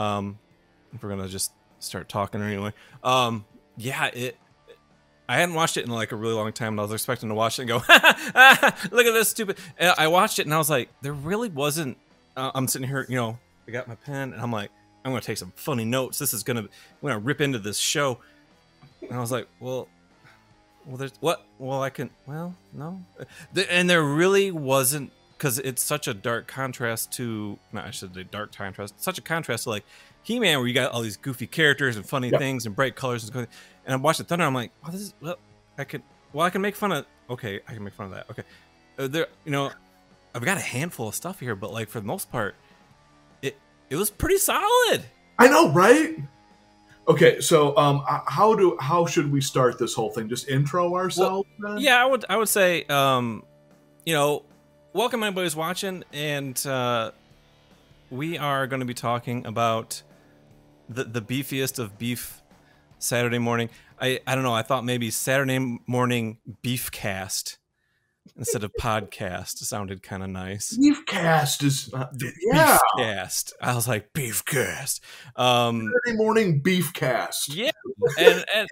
Um, if we're gonna just start talking anyway. Um, yeah, it. I hadn't watched it in like a really long time, and I was expecting to watch it and go, "Look at this stupid." And I watched it, and I was like, "There really wasn't." Uh, I'm sitting here, you know, I got my pen, and I'm like, "I'm gonna take some funny notes. This is gonna, I'm gonna rip into this show." And I was like, "Well, well, there's what? Well, I can. Well, no." And there really wasn't because it's such a dark contrast to not I should say dark contrast, such a contrast to like He-Man, where you got all these goofy characters and funny Yep. things and bright colors and. And I'm watching Thundarr, I'm like, oh, this is well, I could, well, I can make fun of. Okay, I can make fun of that. Okay, uh, there, you know, I've got a handful of stuff here, but like for the most part, it it was pretty solid. I know, right? Okay, so um, uh, how do how should we start this whole thing? Just intro ourselves. then? Yeah, I would I would say, um, you know, welcome everybody who's watching, and uh, we are going to be talking about the the beefiest of beef Saturday morning. I I don't know. I thought maybe Saturday morning beef cast instead of podcast sounded kind of nice. Beefcast is uh, yeah. Beefcast. I was like beefcast. Um, Saturday morning beefcast. yeah, and and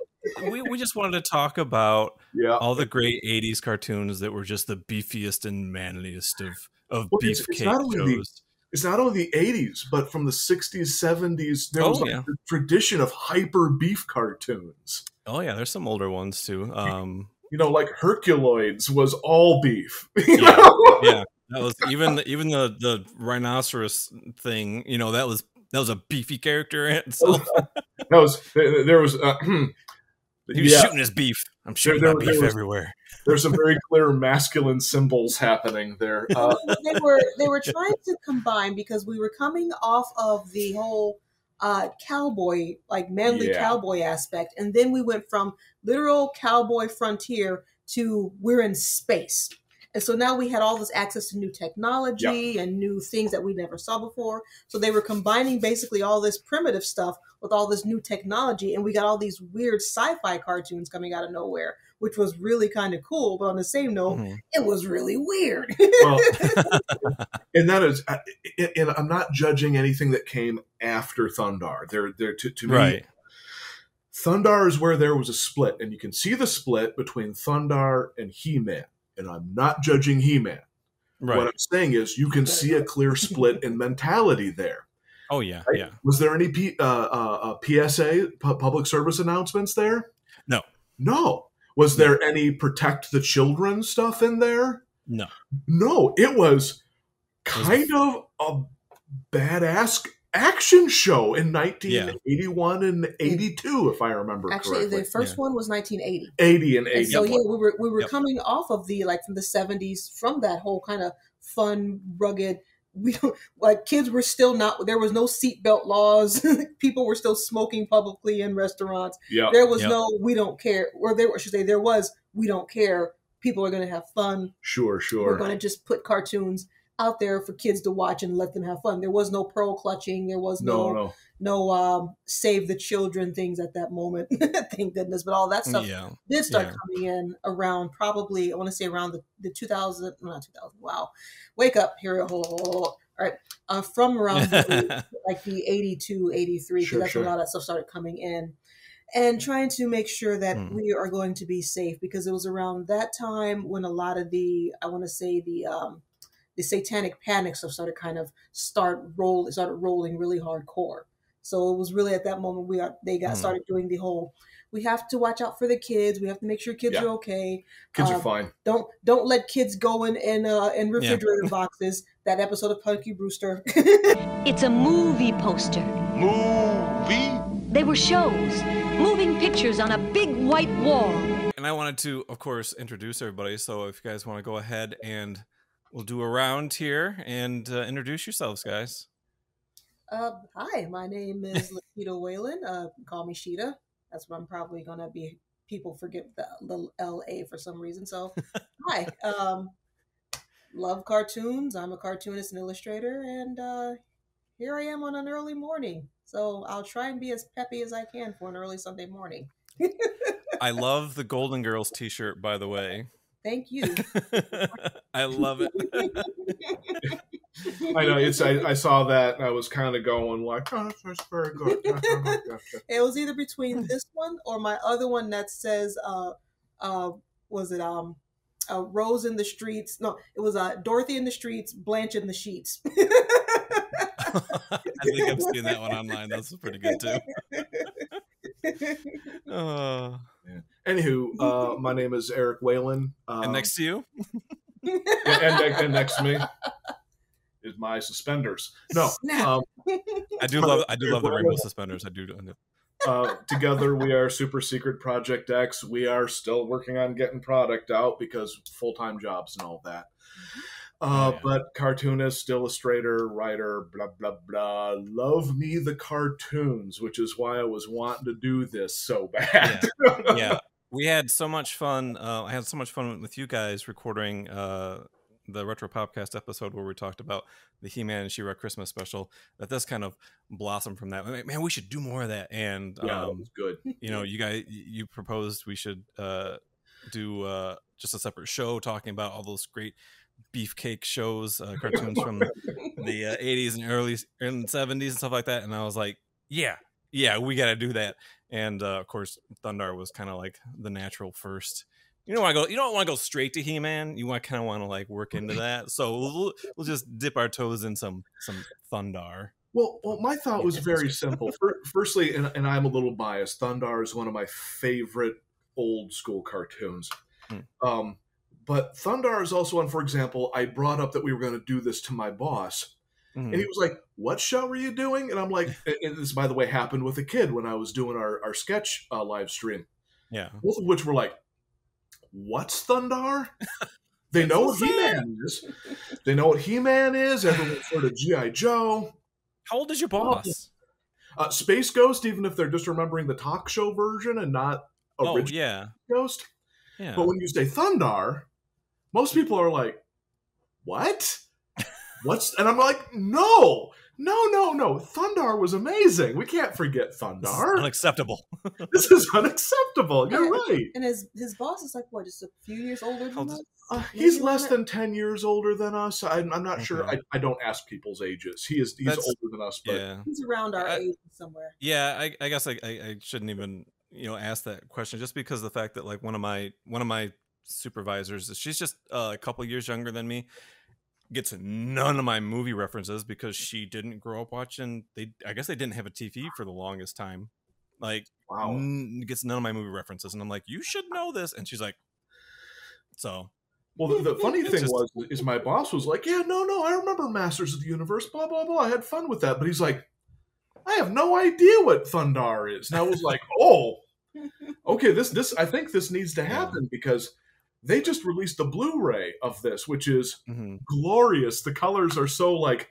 we we just wanted to talk about Yeah. all the great 80s cartoons that were just the beefiest and manliest of of Well, it's- it's beefcake not only the-. It's not only the '80s, but from the '60s, '70s, there Oh, was like yeah. the tradition of hyper beef cartoons. Oh yeah, there's some older ones too. Um, You know, like Herculoids was all beef. Yeah. yeah, that was even even the the rhinoceros thing. You know, that was that was a beefy character in itself. that was there there was. Uh, He was yeah, shooting his beef. I'm shooting there- my there beef was- everywhere. there's some very clear masculine symbols happening there. Uh, they were they were trying to combine because we were coming off of the whole uh cowboy like manly Yeah. cowboy aspect and then we went from literal cowboy frontier to we're in space and so now we had all this access to new technology and new things that we never saw before so they were combining basically all this primitive stuff with all this new technology and we got all these weird sci-fi cartoons coming out of nowhere which was really kind of cool but on the same note Mhm. it was really weird well, and that is, uh, and I'm not judging anything that came after Thundarr. There, there to, to me, Right. Thundarr is where there was a split, and you can see the split between Thundarr and He-Man. And I'm not judging He-Man. What I'm saying is, you can see a clear split in mentality there. Oh yeah. Right? Yeah. Was there any P, uh, uh, uh, PSA pu- public service announcements there? No. No. Was there any protect the children stuff in there? No. No. It was was- kind of a badass action show in 1981 and 82, if I remember Actually, correctly. the first Yeah. one was 1980. 80 and And 80. so yeah, we were we were Yep. coming off of the like from the 70s from that whole kind of fun, rugged. We don't like kids were still not. There was no seatbelt laws. People were still smoking publicly in restaurants. yeah. There was Yep. no we don't care. Or there, I should say, there was we don't care. People are going to have fun. Sure, sure We're going to just put cartoons out there for kids to watch and let them have fun. There was no pearl clutching. There was No, no. no um, save the children things at that moment. Thank goodness. But all that stuff Yeah. did start Yeah. coming in around probably I want to say around the, the 2000 not 2000 wow wake up here hold, hold, hold, hold. all right uh, from around the, like the 82 83 because Sure, that's sure. when a lot of that stuff started coming in and trying to make sure that Hmm. we are going to be safe because it was around that time when a lot of the I want to say the um the satanic panic stuff started kind of start roll started rolling really hardcore so it was really at that moment we are they got Hmm. started doing the whole we have to watch out for the kids. We have to make sure kids Yeah. are okay. Kids are Um, fine. Don't don't let kids go in in, uh, in refrigerator boxes. That episode of Punky Brewster. It's a movie poster. Movie. They were shows, moving pictures on a big white wall. And I wanted to, of course, introduce everybody. So if you guys want to go ahead and we'll do a round here and uh, introduce yourselves, guys. Uh, hi, my name is Laschita Whalen. Uh, call me Sheeta. That's what I'm probably gonna be. People forget the little L A for some reason. So hi. Um, love cartoons. I'm a cartoonist and illustrator, and uh, here I am on an early morning. So I'll try and be as peppy as I can for an early Sunday morning. I love the Golden Girls T-shirt, by the way. Thank you. I love it. I know it's. I, I saw that and I was kind of going like, oh, that's very good. It was either between this one or my other one that says, uh, uh, was it um, uh, Rose in the streets? No, it was uh, Dorothy in the streets, Blanche in the sheets. I think I've seen that one online. That's pretty good too. Uh, Anywho, uh, my name is Aric Whalen. Um, and next to you, and, and, and next to me is my suspenders. No, um, I do love I do love the rainbow suspenders. I do. uh, together we are Super Secret Project X. We are still working on getting product out because full time jobs and all that. Uh, Oh, yeah. But cartoonist, illustrator, writer, blah blah blah. Love me the cartoons, which is why I was wanting to do this so bad. yeah we had so much fun uh, i had so much fun with you guys recording uh, the retro podcast episode where we talked about the he-man and she-ra christmas special that this kind of blossomed from that. Like, man we should do more of that. And yeah, that um, was good. you know you guys you proposed we should uh, do uh, just a separate show talking about all those great beefcake shows uh, cartoons from the uh, 80s and early and 70s and stuff like that. And i was like yeah yeah we gotta do that. And uh, of course Thundarr was kind of like the natural first you don't want to go you don't want to go straight to he-man you want kind of want to like work into that so we'll, we'll just dip our toes in some some Thundarr Well, well, my thought was very simple. Firstly, and, and I'm a little biased. Thundarr is one of my favorite old school cartoons. Hmm. Um, but Thundarr is also one. For example, I brought up that we were going to do this to my boss, Mhm. and he was like, "What show are you doing?" And I'm like, and and this, by the way, happened with a kid when I was doing our our sketch uh, live stream. yeah Both of which were like, "What's Thundarr?" They know what He Man is. They know what He Man is. Everyone's heard of GI Joe. how old is your boss Uh, Space Ghost, even if they're just remembering the talk show version and not oh original yeah Ghost. yeah But when you say Thundarr, most people are like, "What? What's?" And I'm like, "No, no, no, no. Thundarr was amazing. We can't forget This Thundarr. unacceptable this is unacceptable. You're right. and his his boss is like what, just a few years older than us? Uh, he's less than ten years older than us. I'm, I'm not sure. I, I don't ask people's ages. He is he's That's- older than us, but yeah He's around our I- age somewhere. Yeah, I, I guess I, I, I shouldn't even you know ask that question just because the fact that like one of my one of my supervisors she's just uh, a couple years younger than me gets none of my movie references because she didn't grow up watching they I guess they didn't have a TV for the longest time like wow. n- gets none of my movie references and I'm like you should know this and she's like so Well, the, the funny thing just- was, is my boss was like, "Yeah, no, no, I remember Masters of the Universe, blah blah blah. I had fun with that." But he's like, "I have no idea what Thundarr is." And I was like, "Oh, okay. This this I think this needs to Yeah. happen because they just released a Blu-ray of this, which is mhm. glorious. The colors are so like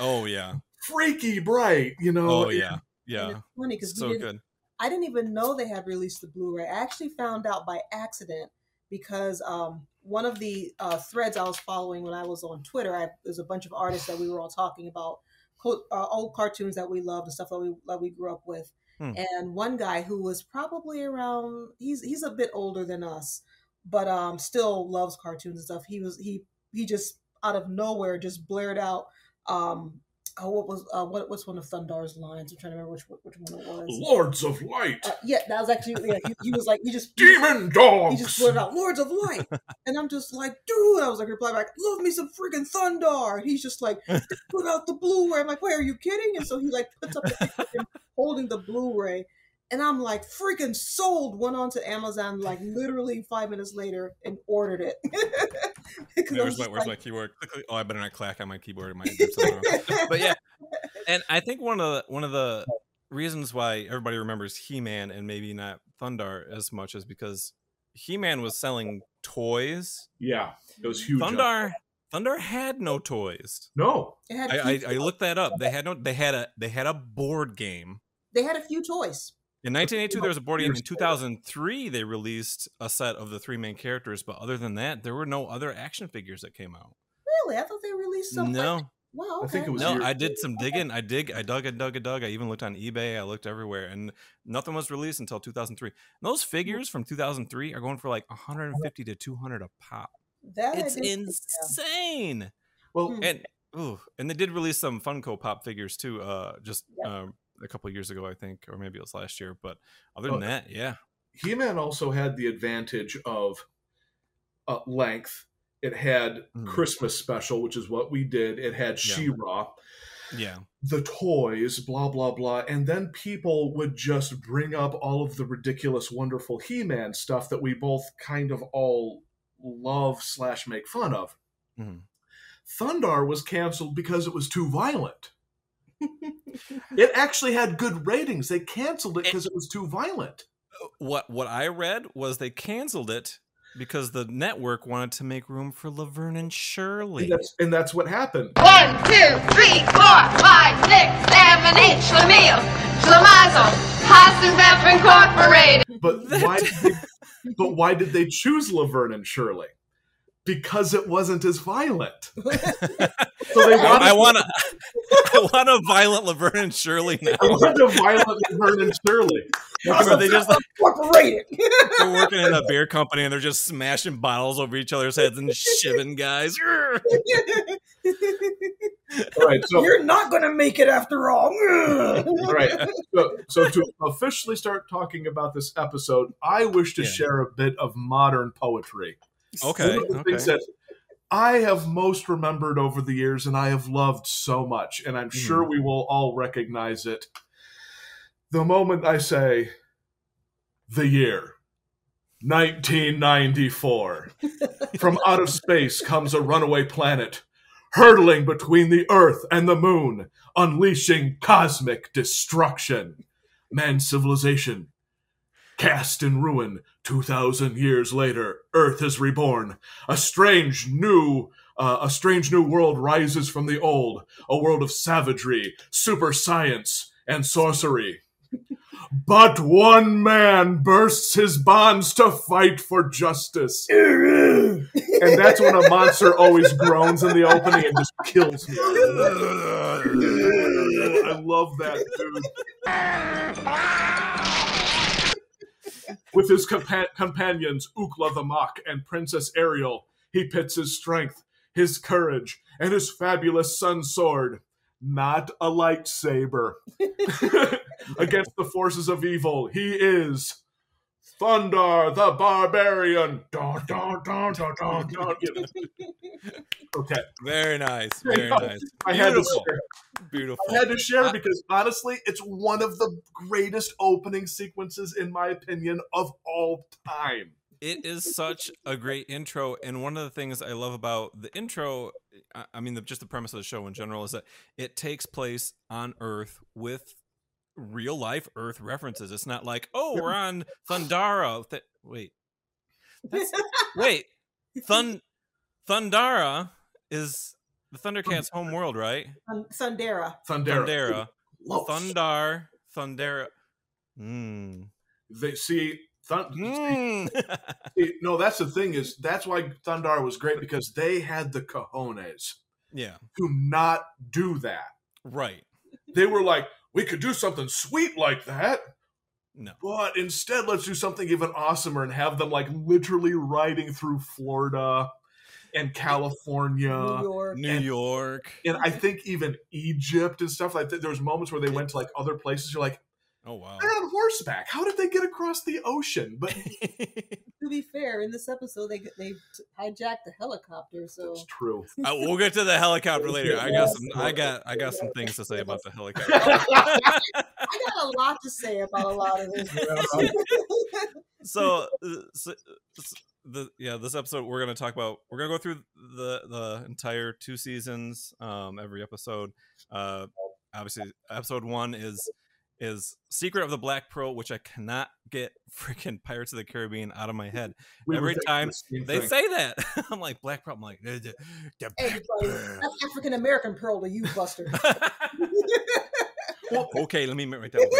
oh yeah freaky bright, you know. oh yeah And yeah it's funny because so good I didn't even know they had released the Blu-ray. I actually found out by accident because um, one of the uh, threads I was following when I was on Twitter, I, there's a bunch of artists that we were all talking about co- uh, old cartoons that we loved and stuff that we that we grew up with. Hmm. And one guy who was probably around, he's he's a bit older than us, but um, still loves cartoons and stuff. He was he he just out of nowhere just blared out. Um, oh, what was uh, what what's one of Thundarr's lines? I'm trying to remember which which one it was. Lords of Light, Uh, yeah, that was actually yeah. He, he was like he just demon He dogs. just blurted out Lords of Light, and I'm just like, dude. I was like, reply back, love me some freaking Thundarr. And he's just like, put out the Blu-ray. I'm like, wait, are you kidding? And so he like puts up of holding the Blu-ray, and I'm like, freaking sold. Went on to Amazon like literally five minutes later and ordered it. Because I where's my where's like- my keyboard Click, click. oh I better not clack on my keyboard it might do something wrong. but yeah, and I think one of the one of the reasons why everybody remembers He-Man and maybe not Thundarr as much is because He-Man was selling toys. yeah, it was huge. Thundarr Thundarr had no toys. No, It had I, a I, few I looked that up. They had no. They had a. They had a board game. They had a few toys. In 1982, there was a board game. In 2003, they released a set of the three main characters. But other than that, there were no other action figures that came out. Really, I thought they released some. like- No, wow. I think it was no. years- I did some digging. I dig. I dug and dug and dug. I even looked on eBay. I looked everywhere, and nothing was released until 2003. And those figures from 2003 are going for like 150 to 200 a pop. That It's insane. well, Hmm. And Ooh, and they did release some Funko Pop figures too. Uh, just Yep. um, a couple years ago, I think, or maybe it was last year. But other than Oh. that, yeah, He Man also had the advantage of uh, length. It had Mm. Christmas special, which is what we did. It had Yeah. She-Ra, yeah, the toys, blah blah blah, and then people would just bring up all of the ridiculous, wonderful He-Man stuff that we both kind of all love slash make fun of. Mhm. Thundarr was canceled because it was too violent. It actually had good ratings. They canceled it because it was too violent. what what I read was they canceled it because the network wanted to make room for Laverne and Shirley. And that's, and that's what happened. One, two, three, four, five, six, seven, eight. Schlemiel, Schlemazel, Hasenpfeffer Incorporated. But why? Did they, but why did they choose Laverne and Shirley? Because it wasn't as violent. so they I, wanted, I want to, I want a violent Laverne and Shirley now. I wanted a violent Laverne and Shirley. Where they just Incorporated. they're working in a beer company and they're just smashing bottles over each other's heads and shiving guys. All right, so You're not gonna make it after all. all right, so, so to officially start talking about this episode, I wish to Yeah. share a bit of modern poetry. Okay, One of the okay. things that I have most remembered over the years and I have loved so much, and I'm sure Mm-hmm. we will all recognize it. The moment I say, the year 1994. From out of space comes a runaway planet, hurtling between the Earth and the Moon, unleashing cosmic destruction. Man's civilization cast in ruin. 2,000 years later, Earth is reborn. A strange new. Uh, a strange new world rises from the old, a world of savagery, super science, and sorcery. But one man bursts his bonds to fight for justice. and that's when a monster always groans in the opening and just kills me. I love that, dude. With his compa- companions, Ookla the Mok and Princess Ariel, he pits his strength, his courage, and his fabulous sun sword. Not a lightsaber. Against the forces of evil, he is Thundarr the Barbarian. Dun, dun, dun, dun, dun, dun. Okay, Very nice, very nice. I had to Beautiful. share. Beautiful. I had to share because honestly, it's one of the greatest opening sequences, in my opinion, of all time. it is such a great intro and one of the things i love about the intro i, I mean the, just the premise of the show in general is that it takes place on earth with real life earth references it's not like oh we're on thundara Th- wait that's, wait thun thundara is the thundercats home world right Thundera. Thundera. thundera Thundarr thundera Hmm. They see. Thun- Mm. see, no, that's the thing is that's why Thundarr was great because they had the cojones yeah to not do that. right They were like, we could do something sweet like that, no but instead let's do something even awesomer and have them like literally riding through Florida and California. New York. new and- york and I think even Egypt and stuff like that. There was moments where they went to like other places. You're like, oh wow they're on horseback. How did they get across the ocean? But To be fair, in this episode, they they hijacked the helicopter, so it's true. Uh, we'll get to the helicopter later. I got some. I got. I got some things to say about the helicopter. I got a lot to say about a lot of this. so, uh, so, so the yeah, this episode we're gonna talk about. We're gonna go through the the entire two seasons, um, every episode. Uh, obviously, episode one is is Secret of the Black Pearl, which I cannot get freaking Pirates of the Caribbean out of my head. We Every time the They thing. say that I'm like Black Pearl. I'm like the, the, the Hey, Pearl. that's African American Pearl to you, Buster. okay, let me write that. one.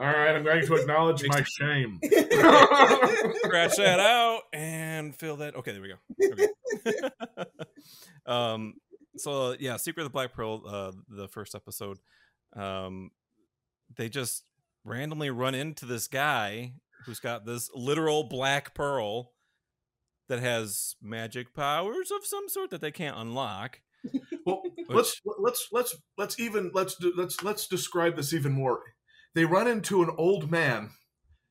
All right, I'm going to acknowledge my shame. scratch that out and fill that. Okay, there we go. Okay. um, so yeah, Secret of the Black Pearl, uh, the first episode. Um, they just randomly run into this guy who's got this literal black pearl that has magic powers of some sort that they can't unlock. Well, let's let's let's let's even let's do- let's let's describe this even more. They run into an old man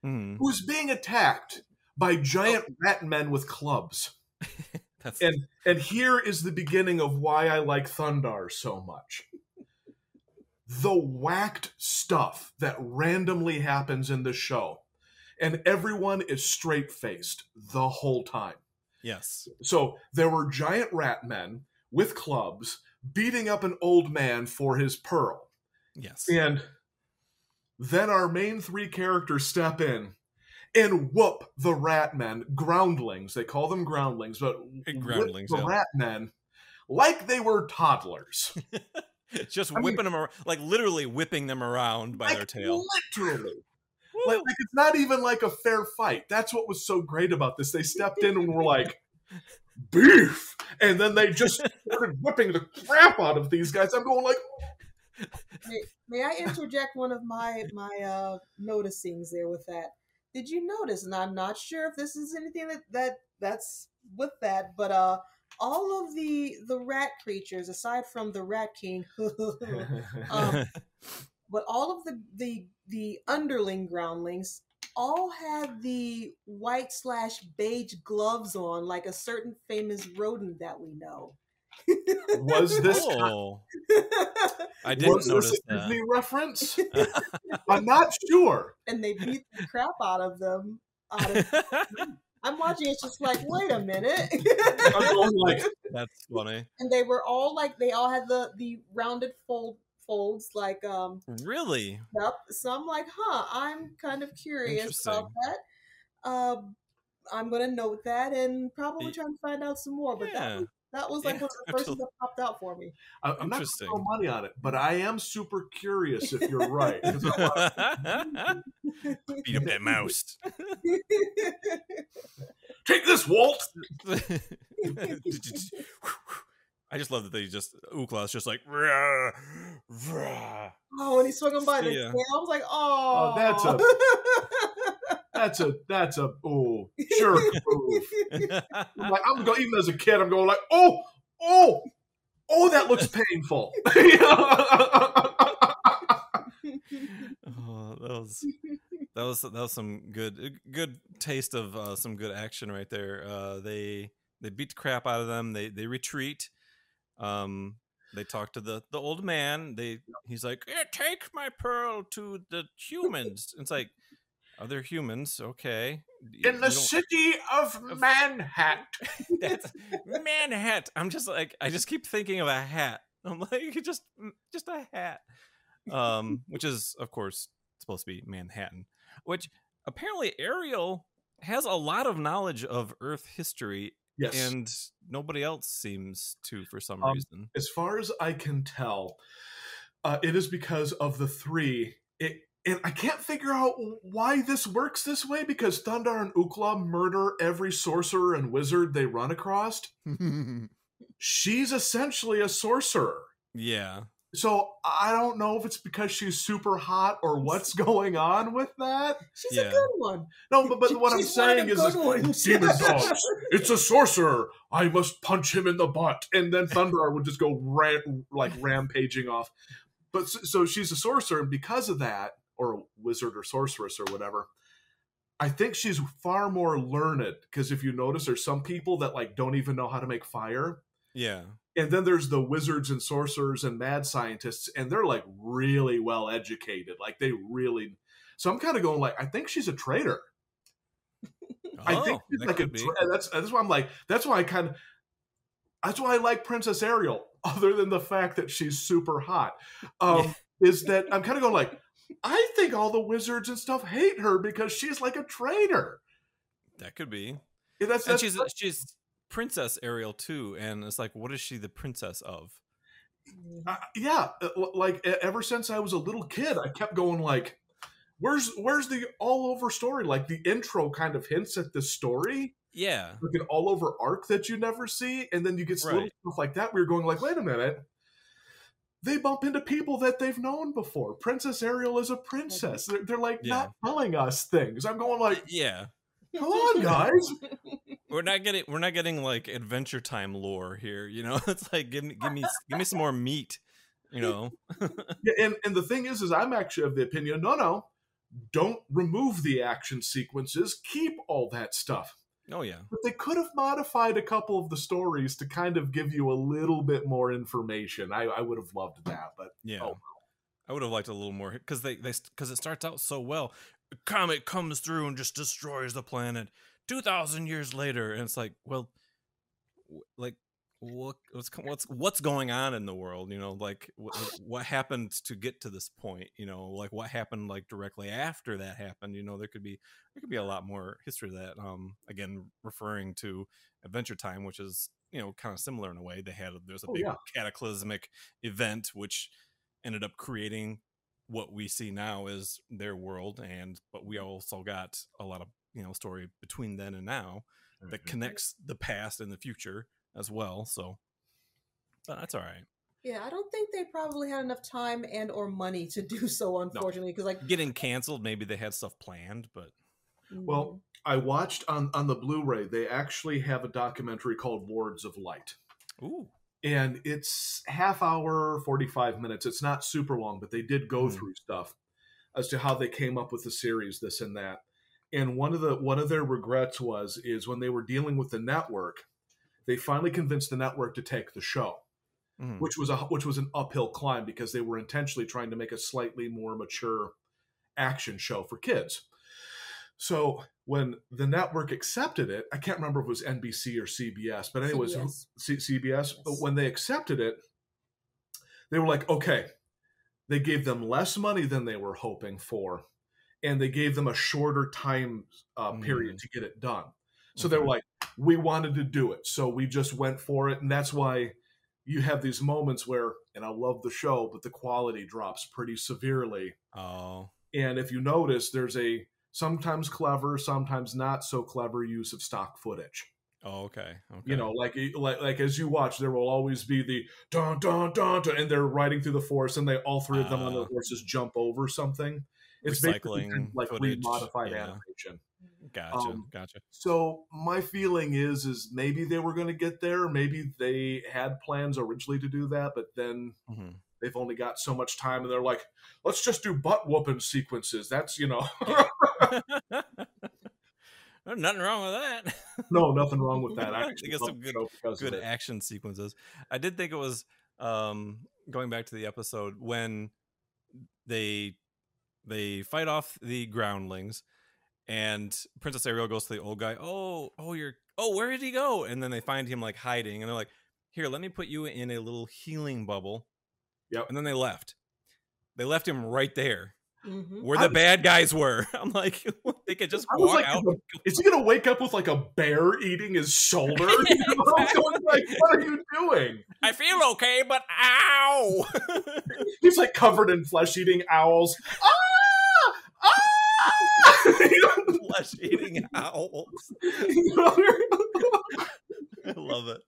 Mhm. who's being attacked by giant rat men with clubs. That's And and here is the beginning of why I like Thundarr so much. The whacked stuff that randomly happens in the show. And everyone is straight faced the whole time. yes. So there were giant rat men with clubs beating up an old man for his pearl. Yes. And then our main three characters step in and whoop the rat men, groundlings. They call them groundlings, but Groundlings, the yeah. rat men like they were toddlers. Just I mean- whipping them around, like literally whipping them around by their tail. Literally. Like, like it's not even like a fair fight. That's what was so great about this. They stepped in and were like, beef. And then they just started whipping the crap out of these guys. I'm going like, May, may I interject one of my my uh noticings there with that? Did you notice? And I'm not sure if this is anything that that that's with that, but uh, all of the the rat creatures, aside from the Rat King, um, but all of the the the underling groundlings all had the white slash beige gloves on, like a certain famous rodent that we know. was this oh, I didn't was notice this a that. Disney reference? I'm not sure. and they beat the crap out of them. Out of, I'm watching. It's just like, wait a minute. I'm like, That's funny. and they were all like, they all had the the rounded fold folds, like um, Really? up. So I'm like, huh. I'm kind of curious about that. Um, I'm gonna note that and probably Y- try and find out some more. But that Yeah. was, that was like Yeah, one of the first that popped out for me. I- I'm not going to Interesting. money on it, but I am super curious if you're right. Beat up that mouse. Take this, Walt. I just love that they just Ookla's just like rah, rah. Oh, and he swung him by the Yeah. tail. I was like, oh, that's a- That's a that's a oh sure. move. I'm like I'm going even as a kid. I'm going like oh oh oh that looks painful. oh, that was that was that was some good good taste of uh, some good action right there. Uh, they they beat the crap out of them. They they retreat. Um, they talk to the the old man. They he's like, "Yeah, take my pearl to the humans. it's like, are there humans? Okay. You- In the city of Manhattan. That's Manhattan. I'm just like I just keep thinking of a hat. I'm like just just a hat. Um, which is of course supposed to be Manhattan. Which apparently Ariel has a lot of knowledge of Earth history, Yes. and nobody else seems to for some Um, reason. as far as I can tell, uh, it is because of the three. It, and I can't figure out why this works this way because Thundarr and Ookla murder every sorcerer and wizard they run across. She's essentially a sorcerer. yeah. So I don't know if it's because she's super hot or what's going on with that. She's Yeah. a good one. No, but, but She- what I'm she's one of saying is, good demon dogs. It's a sorcerer. I must punch him in the butt, and then Thundarr would just go ra- like rampaging off. But s- so she's a sorcerer, and because of that, or a wizard or sorceress or whatever, I think she's far more learned. Because if you notice, there's some people that like don't even know how to make fire, Yeah. And then there's the wizards and sorcerers and mad scientists, and they're like really well educated. Like they really. So I'm kind of going like, I think she's a traitor. I think Oh, she's that like a tra- that's that's why I'm like that's why I kind of that's why I like Princess Ariel. Other than the fact that she's super hot, um, is that I'm kind of going like I think all the wizards and stuff hate her because she's like a traitor. that could be. Yeah, That's, And that's she's she's Princess Ariel too, and it's like, what is she the princess of? uh, yeah. uh, Like ever since I was a little kid, I kept going like, "Where's where's the all over story?" Like the intro kind of hints at the story. Yeah. like an all over arc that you never see, and then you get little stuff like that. We were going like, wait a minute. They bump into people that they've known before. Princess Ariel is a princess. They're, they're like Yeah. not telling us things. I'm going like, Yeah. come on, guys. we're not getting we're not getting like Adventure Time lore here. You know, it's like give me give me give me some more meat. You know, Yeah, and and the thing is, is I'm actually of the opinion, no, no, don't remove the action sequences. Keep all that stuff. oh yeah, But they could have modified a couple of the stories to kind of give you a little bit more information. I, I would have loved that, but yeah. Oh. I would have liked a little more because they they because it starts out so well. Comet comes through and just destroys the planet. Two thousand years later, and it's like, well, like what what's what's what's going on in the world? You know, like what, what happened to get to this point? You know, like what happened like directly after that happened? You know, there could be there could be a lot more history to that. Um, again, referring to Adventure Time, which is you know kind of similar in a way. They had there's a Oh, big yeah. cataclysmic event which ended up creating what we see now as their world and but we also got a lot of you know story between then and now that Mm-hmm. connects the past and the future as well so but that's all right Yeah, I don't think they probably had enough time and or money to do so, unfortunately, because like getting canceled maybe they had stuff planned but Well, I watched on on the Blu-ray. They actually have a documentary called Lords of Light, ooh and it's half hour, forty five minutes. It's not super long, but they did go Mhm. through stuff as to how they came up with the series, this and that. And one of the one of their regrets was is when they were dealing with the network, they finally convinced the network to take the show. Mhm. which was a which was an uphill climb because they were intentionally trying to make a slightly more mature action show for kids. So when the network accepted it, I can't remember if it was NBC or CBS, but anyways, CBS. C- CBS. But Yes. when they accepted it, they were like, okay, they gave them less money than they were hoping for, and they gave them a shorter time uh, period to get it done. So they were Okay. like, we wanted to do it, so we just went for it, and that's why you have these moments where, and I love the show, but the quality drops pretty severely. oh And if you notice, there's a sometimes clever, sometimes not so clever use of stock footage. oh okay okay You know, like like like as you watch, there will always be the dun dun dun, dun and they're riding through the forest, and they all three of them on their Ah. horses jump over something. It's basically Recycling like footage, remodified yeah. animation. gotcha um, gotcha So my feeling is is maybe they were going to get there. Maybe they had plans originally to do that, but then hmm they've only got so much time, and they're like, let's just do butt whooping sequences. That's you know, There's nothing wrong with that no, nothing wrong with that. I actually some good- good action sequences. I did think it was um going back to the episode when they they fight off the groundlings and Princess Ariel goes to the old guy, "Oh, oh you're oh, where did he go?" And then they find him like hiding and they're like, "Here, let me put you in a little healing bubble." Yep. And then they left. They left him right there Mhm. where the was- bad guys were. I'm like, they could just walk like, out. is he gonna wake up with like a bear eating his shoulder? You know? I'm like, what are you doing? I feel okay, but ow! He's like covered in flesh-eating owls. Ah! Flesh eating owls. I love it.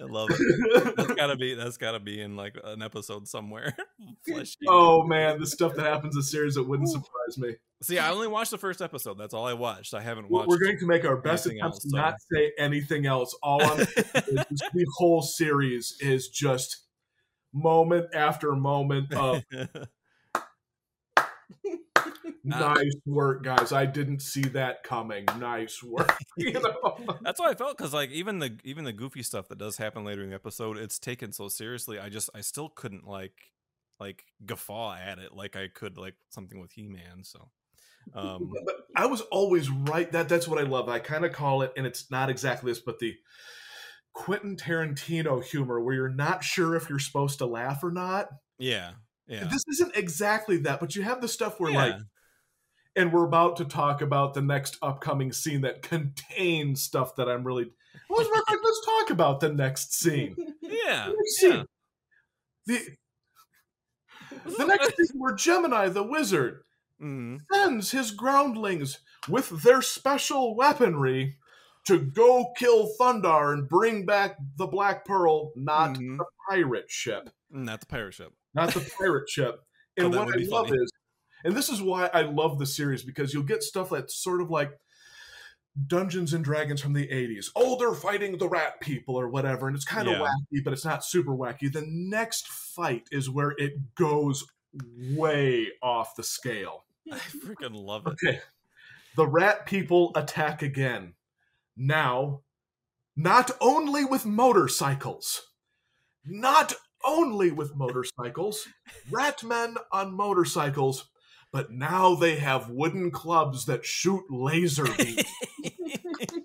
I love it. That's gotta be that's gotta be in like an episode somewhere. Oh man, the stuff that happens in series that wouldn't surprise me. See, I only watched the first episode. That's all I watched. I haven't watched. we're going to make our best attempts else, to not say anything else. All I'm is the whole series is just moment after moment of nice work, guys. I didn't see that coming. Nice work. You know? That's what I felt because like even the even the goofy stuff that does happen later in the episode, it's taken so seriously. I just I still couldn't like like guffaw at it like I could like something with He Man. So um But I was always right. That that's what I love. I kind of call it, and it's not exactly this, but the Quentin Tarantino humor, where you're not sure if you're supposed to laugh or not. yeah. Yeah. This isn't exactly that, but you have the stuff where Yeah. like, and we're about to talk about the next upcoming scene that contains stuff that I'm really. Well, as a matter of fact, let's talk about the next scene. yeah. Next yeah. scene. The the next scene where Gemini the wizard Mhm. sends his groundlings with their special weaponry to go kill Thundarr and bring back the Black Pearl, not Mhm. the pirate ship. Not the pirate ship. Not the pirate ship. And Oh, what I love funny. is, and this is why I love the series because you'll get stuff that's sort of like Dungeons and Dragons from the 80s. Oh, they're fighting the rat people or whatever, and it's kind of Yeah. wacky, but it's not super wacky. The next fight is where it goes way off the scale. I freaking love it. Okay. The rat people attack again. Now, not only with motorcycles, not only with motorcycles, rat men on motorcycles, but now they have wooden clubs that shoot laser beams.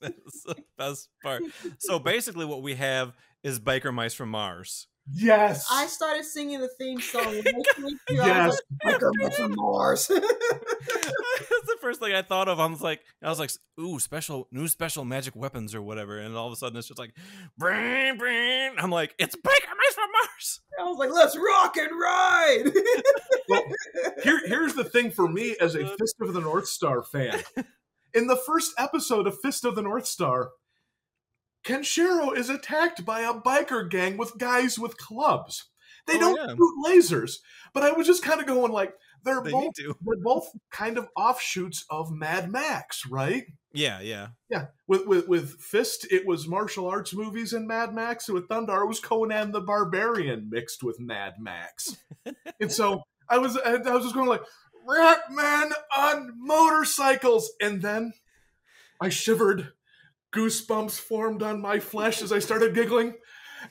That's the best part. So basically, what we have is biker mice from Mars. Yes. I started singing the theme song. when they came through, I Yes. was like, "Biker from Mars." That's the first thing I thought of. I was like, I was like, ooh, special, new special magic weapons or whatever, and all of a sudden it's just like, bring, bring. I'm like, it's biker mice from Mars. I was like, "Let's rock and ride." Well, Here, here's the thing for me as a uh, Fist of the North Star fan. In the first episode of Fist of the North Star, Kenshiro is attacked by a biker gang with guys with clubs. They Oh, don't yeah. shoot lasers, but I was just kind of going like, they're They both they're both kind of offshoots of Mad Max, right? Yeah, yeah. Yeah, with with with Fist, it was martial arts movies and Mad Max, and with Thundarr, it was Conan the Barbarian mixed with Mad Max. and so I was I was just going like Rat Man on motorcycles, and then I shivered. Goosebumps formed on my flesh as I started giggling,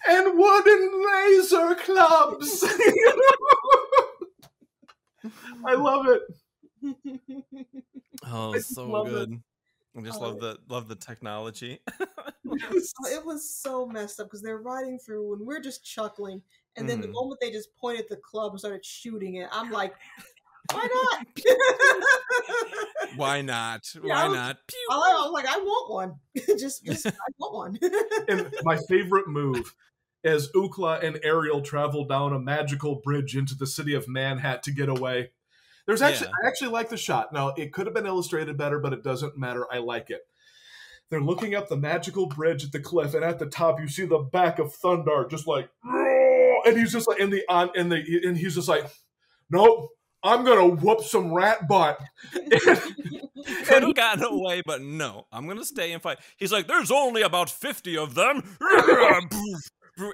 and wooden laser clubs. I love it. Oh, I so love it. good. I just Oh. love the love the technology. Oh, it was so messed up because they're riding through and we're just chuckling. And then the Mhm. moment they just pointed at the club and started shooting it, I'm like, why not? Why not? Yeah, Why was- not? Pew. I was like, I want one. just, just, I want one. and my favorite move as Ookla and Ariel travel down a magical bridge into the city of Manhattan to get away. There's actually Yeah. I actually like the shot. Now it could have been illustrated better, but it doesn't matter. I like it. They're looking up the magical bridge at the cliff, and at the top you see the back of Thundarr just like, and he's just like in the on in the and he's just like, nope, I'm gonna whoop some rat butt. Could have gotten away, but no. I'm gonna stay and fight. He's like, there's only about fifty of them.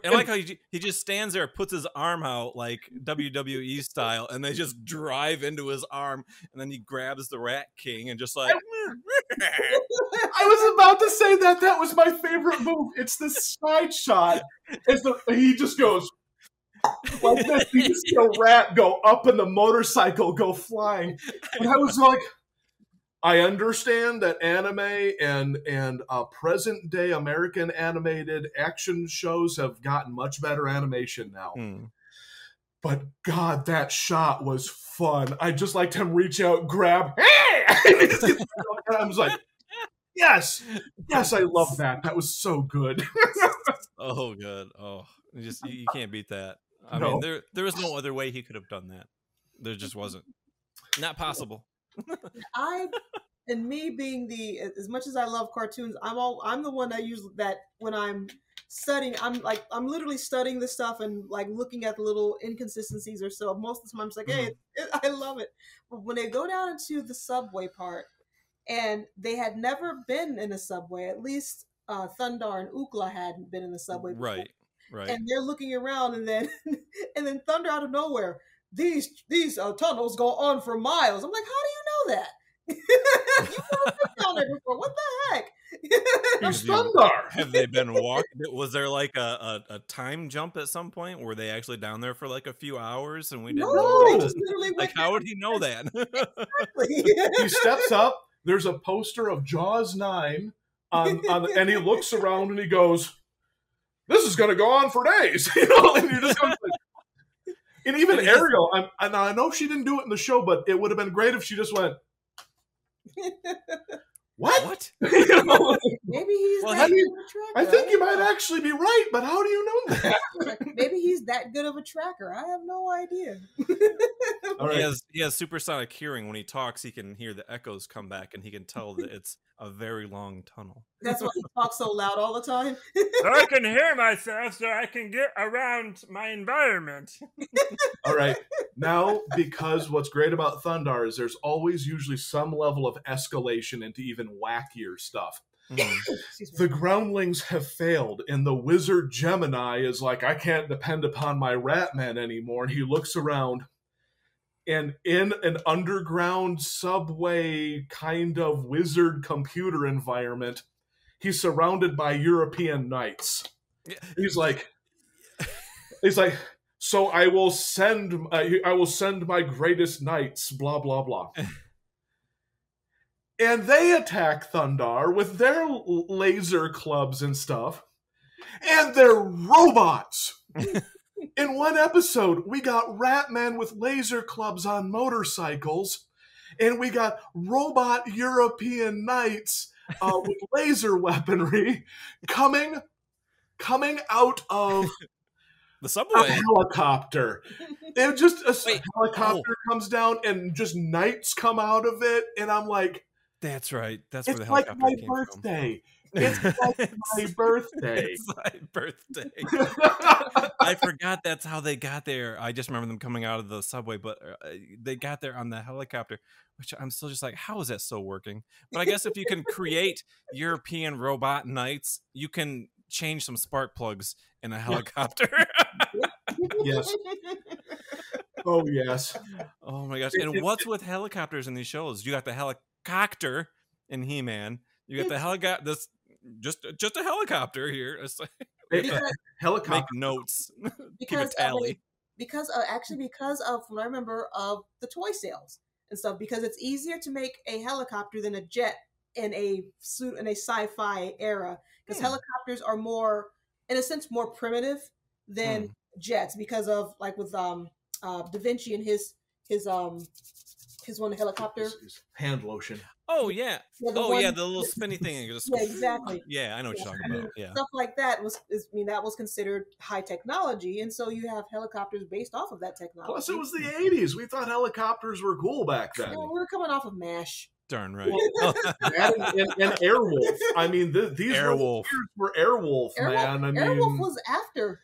And like how he, he just stands there, puts his arm out like WWE style, and they just drive into his arm, and then he grabs the Rat King and just like, I was about to say that that was my favorite move. It's the side shot. As the he just goes like this. You just see a rat go up and the motorcycle go flying. And I was like, I understand that anime and and uh, present day American animated action shows have gotten much better animation now. Hmm. But God, that shot was fun. I just liked him reach out, grab, hey! And he just gets- and I was like, yes, yes, I love that. That was so good. oh good. Oh, you just you, you can't beat that. I No. mean, there there was no other way he could have done that. There just wasn't. Not possible. I and me being the as much as I love cartoons, I'm all I'm the one that use that when I'm studying, I'm like I'm literally studying the stuff and like looking at the little inconsistencies or so. Most of the time, I'm just like, hey, it, it, I love it. But when they go down into the subway part, and they had never been in a subway, at least uh, Thundarr and Ookla hadn't been in the subway, before. Right. Right. and they're looking around and then and then Thundarr out of nowhere these these uh, tunnels go on for miles i'm like how do you know that you never been down there before what the heck He's Have you- Have they been walking? Was there like a, a, a time jump at some point? Were they actually down there for like a few hours and we didn't no, know? Just- just literally Like, how would he know that? He steps up. There's a poster of Jaws nine, on, on, and he looks around and he goes, "This is going to go on for days," you know. And you're just going like, and even And Ariel, I'm, and I know she didn't do it in the show, but it would have been great if she just went, "What?" what? Maybe he's Well, that good you- of a tracker I think you don't might actually be right, but how do you know that? maybe he's that good of a tracker i have no idea All He has he has supersonic hearing. When he talks, he can hear the echoes come back, and he can tell that it's a very long tunnel. that's why he talks so loud all the time I can hear myself, so I can get around my environment. All right. Now because what's great about Thundarr is there's always usually some level of escalation into even wackier stuff. Mhm. The groundlings have failed, and the wizard Gemini is like, I can't depend upon my rat man anymore. And he looks around, and in an underground subway kind of wizard computer environment, he's surrounded by European knights. He's like, he's like, so I will send, uh, I will send my greatest knights, blah blah blah. and they attack Thundarr with their laser clubs and stuff, and they're robots. In one episode, we got Ratman with laser clubs on motorcycles, and we got robot European knights uh, with laser weaponry coming coming out of The a subway. helicopter. It just a Wait, helicopter comes down and just knights come out of it, and I'm like, That's right. That's where it's the like helicopter my came From. It's like my birthday. It's my birthday. I forgot that's how they got there. I just remember them coming out of the subway, but uh, they got there on the helicopter, which I'm still just like, how is that still working? But I guess if you can create European robot knights, you can change some spark plugs in a helicopter. yes. Oh yes. oh my gosh! And what's with helicopters in these shows? You got the helicopter in He-Man. You got the helicopter. This just just a helicopter here. It's like, we have to because, make Helicopter. notes. Because of a- because uh, actually because of what I remember of the toy sales and stuff because it's easier to make a helicopter than a jet in a suit in a sci-fi era because Hmm. helicopters are more in a sense more primitive than Hmm. jets because of like with um uh Da Vinci and his his um his one helicopter Hand lotion. Oh yeah. Yeah, Oh one- yeah, the little spinny thing. Just, yeah exactly Yeah, I know what you're talking about. Yeah. stuff like that was is, I mean that was considered high technology and so you have helicopters based off of that technology Plus, it was the '80s. We thought helicopters were cool back then. Yeah, we were coming off of MASH. Darn right. That and, and, and Airwolf. I mean, th- these were, Airwolf. were Airwolf, Airwolf, man. I mean, Airwolf was after,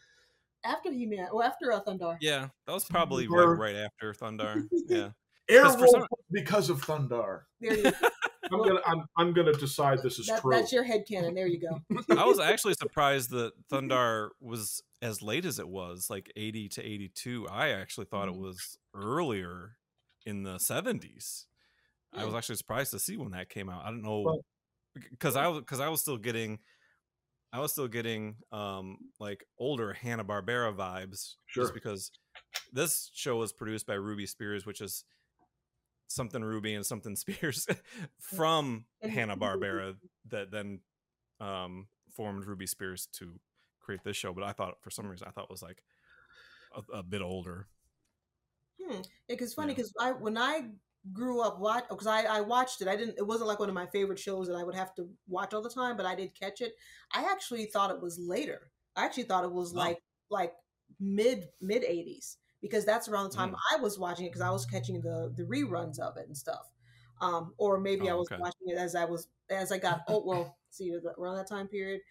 after He Man, or after uh, Thundarr. Yeah, that was probably like Or- right after Thundarr. Yeah. 'Cause for Airwolf some- because of Thundarr. There you go. I'm gonna I'm, I'm gonna decide this is That, true. that's your head canon. There you go. I was actually surprised that Thundarr was as late as it was, like 80 to 82. I actually thought it Mhm. was earlier in the 70s. I was actually surprised to see when that came out. I don't know because I was because I was still getting I was still getting um like older Hanna Barbera vibes Sure. just because this show was produced by Ruby Spears, which is something Ruby and something Spears from Hanna Barbera that then um formed Ruby Spears to create this show. But I thought for some reason I thought it was like a, a bit older. Hmm. Because funny Yeah. because I when I grew up watch because I I watched it. I didn't. It wasn't like one of my favorite shows that I would have to watch all the time, but I did catch it. I actually thought it was later. I actually thought it was Oh. like like mid mid eighties because that's around the time Mm. I was watching it because I was catching the the reruns of it and stuff. Um, or maybe I Oh, was okay. watching it as I was as I got oh well see around that time period.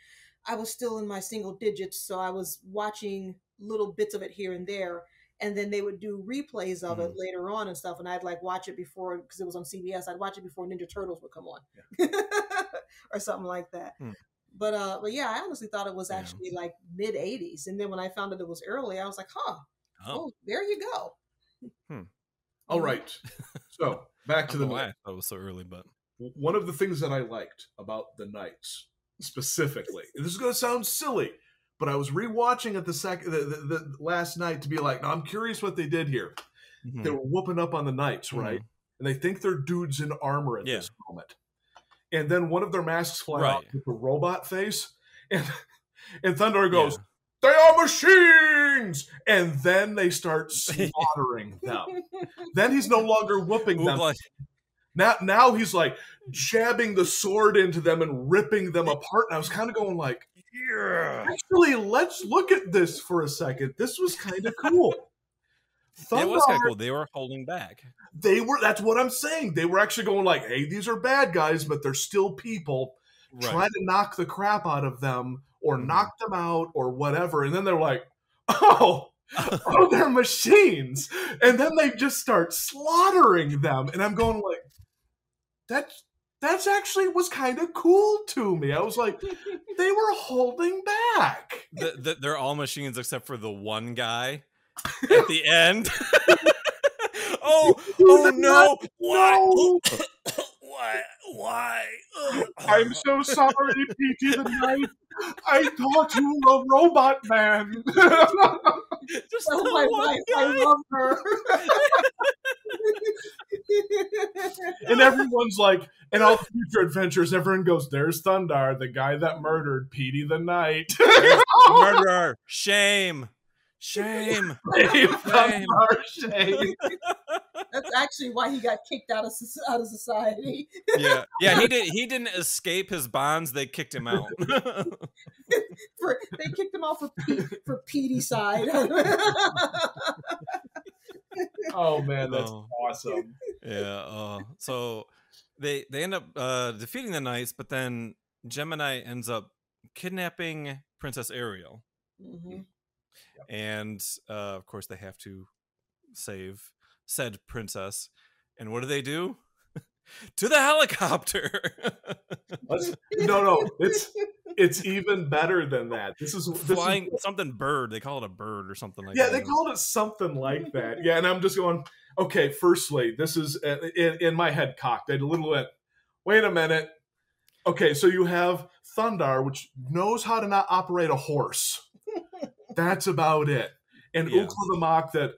I was still in my single digits, so I was watching little bits of it here and there, and then they would do replays of it later on and stuff, and I'd like watch it before because it was on CBS. I'd watch it before Ninja Turtles would come on, or something like that. Hmm. But uh, but yeah, I honestly thought it was Yeah. actually like mid '80s, and then when I found out it was early, I was like, huh, Oh, oh, there you go. All right. So back to don't the know why night. I thought was so early, but One of the things that I liked about the Knights specifically, this is going to sound silly, but I was rewatching it the second the, the, the last night to be like, now I'm curious what they did here. Mhm. They were whooping up on the Knights, right? And they think they're dudes in armor at Yeah. this moment. And then one of their masks fly Right. with a robot face, and and Thundarr goes, Yeah. "They are machines!" And then they start slaughtering them. then he's no longer whooping them. Now, now he's like jabbing the sword into them and ripping them apart. And I was kind of going like, yeah. actually, let's look at this for a second. This was kind of cool. It was kind of cool. They were holding back. They were. That's what I'm saying. They were actually going like, "Hey, these are bad guys, but they're still people. Right. Try to knock the crap out of them, or Mhm. knock them out, or whatever." And then they're like, "Oh, oh, they're machines, and then they just start slaughtering them, and I'm going like, that's that's actually was kind of cool to me. I was like, they were holding back. The, the, they're all machines except for the one guy at the end. oh, oh no! Why? Why? Why? Ugh. I'm so sorry, P.T. the Knight. I thought you were a robot man. Just Oh my wife, guy. I love her. and everyone's like, in all future adventures, everyone goes, "There's Thundarr, the guy that murdered Petey the Knight." Murderer! Shame! Shame! Shame, Thundarr, shame. That's actually why he got kicked out of out of society. Yeah, yeah. He did. He didn't escape his bonds. They kicked him out. For they kicked him out for P- for Petey side. Oh man, that's Oh. awesome. yeah. Uh, so they they end up uh, defeating the knights, but then Gemini ends up kidnapping Princess Ariel, And uh, of course they have to save said princess. And what do they do? to the helicopter. No, no, it's it's even better than that. This is this is- Flying something bird. They call it a bird or something like yeah, that. Yeah, they called it something like that. Yeah, and I'm just going, okay. Firstly, this is uh, in, in my head cocked. I a little bit. Wait a minute. Okay, so you have Thundarr, which knows how to not operate a horse. That's about it. And Yeah. Ookla the Mok that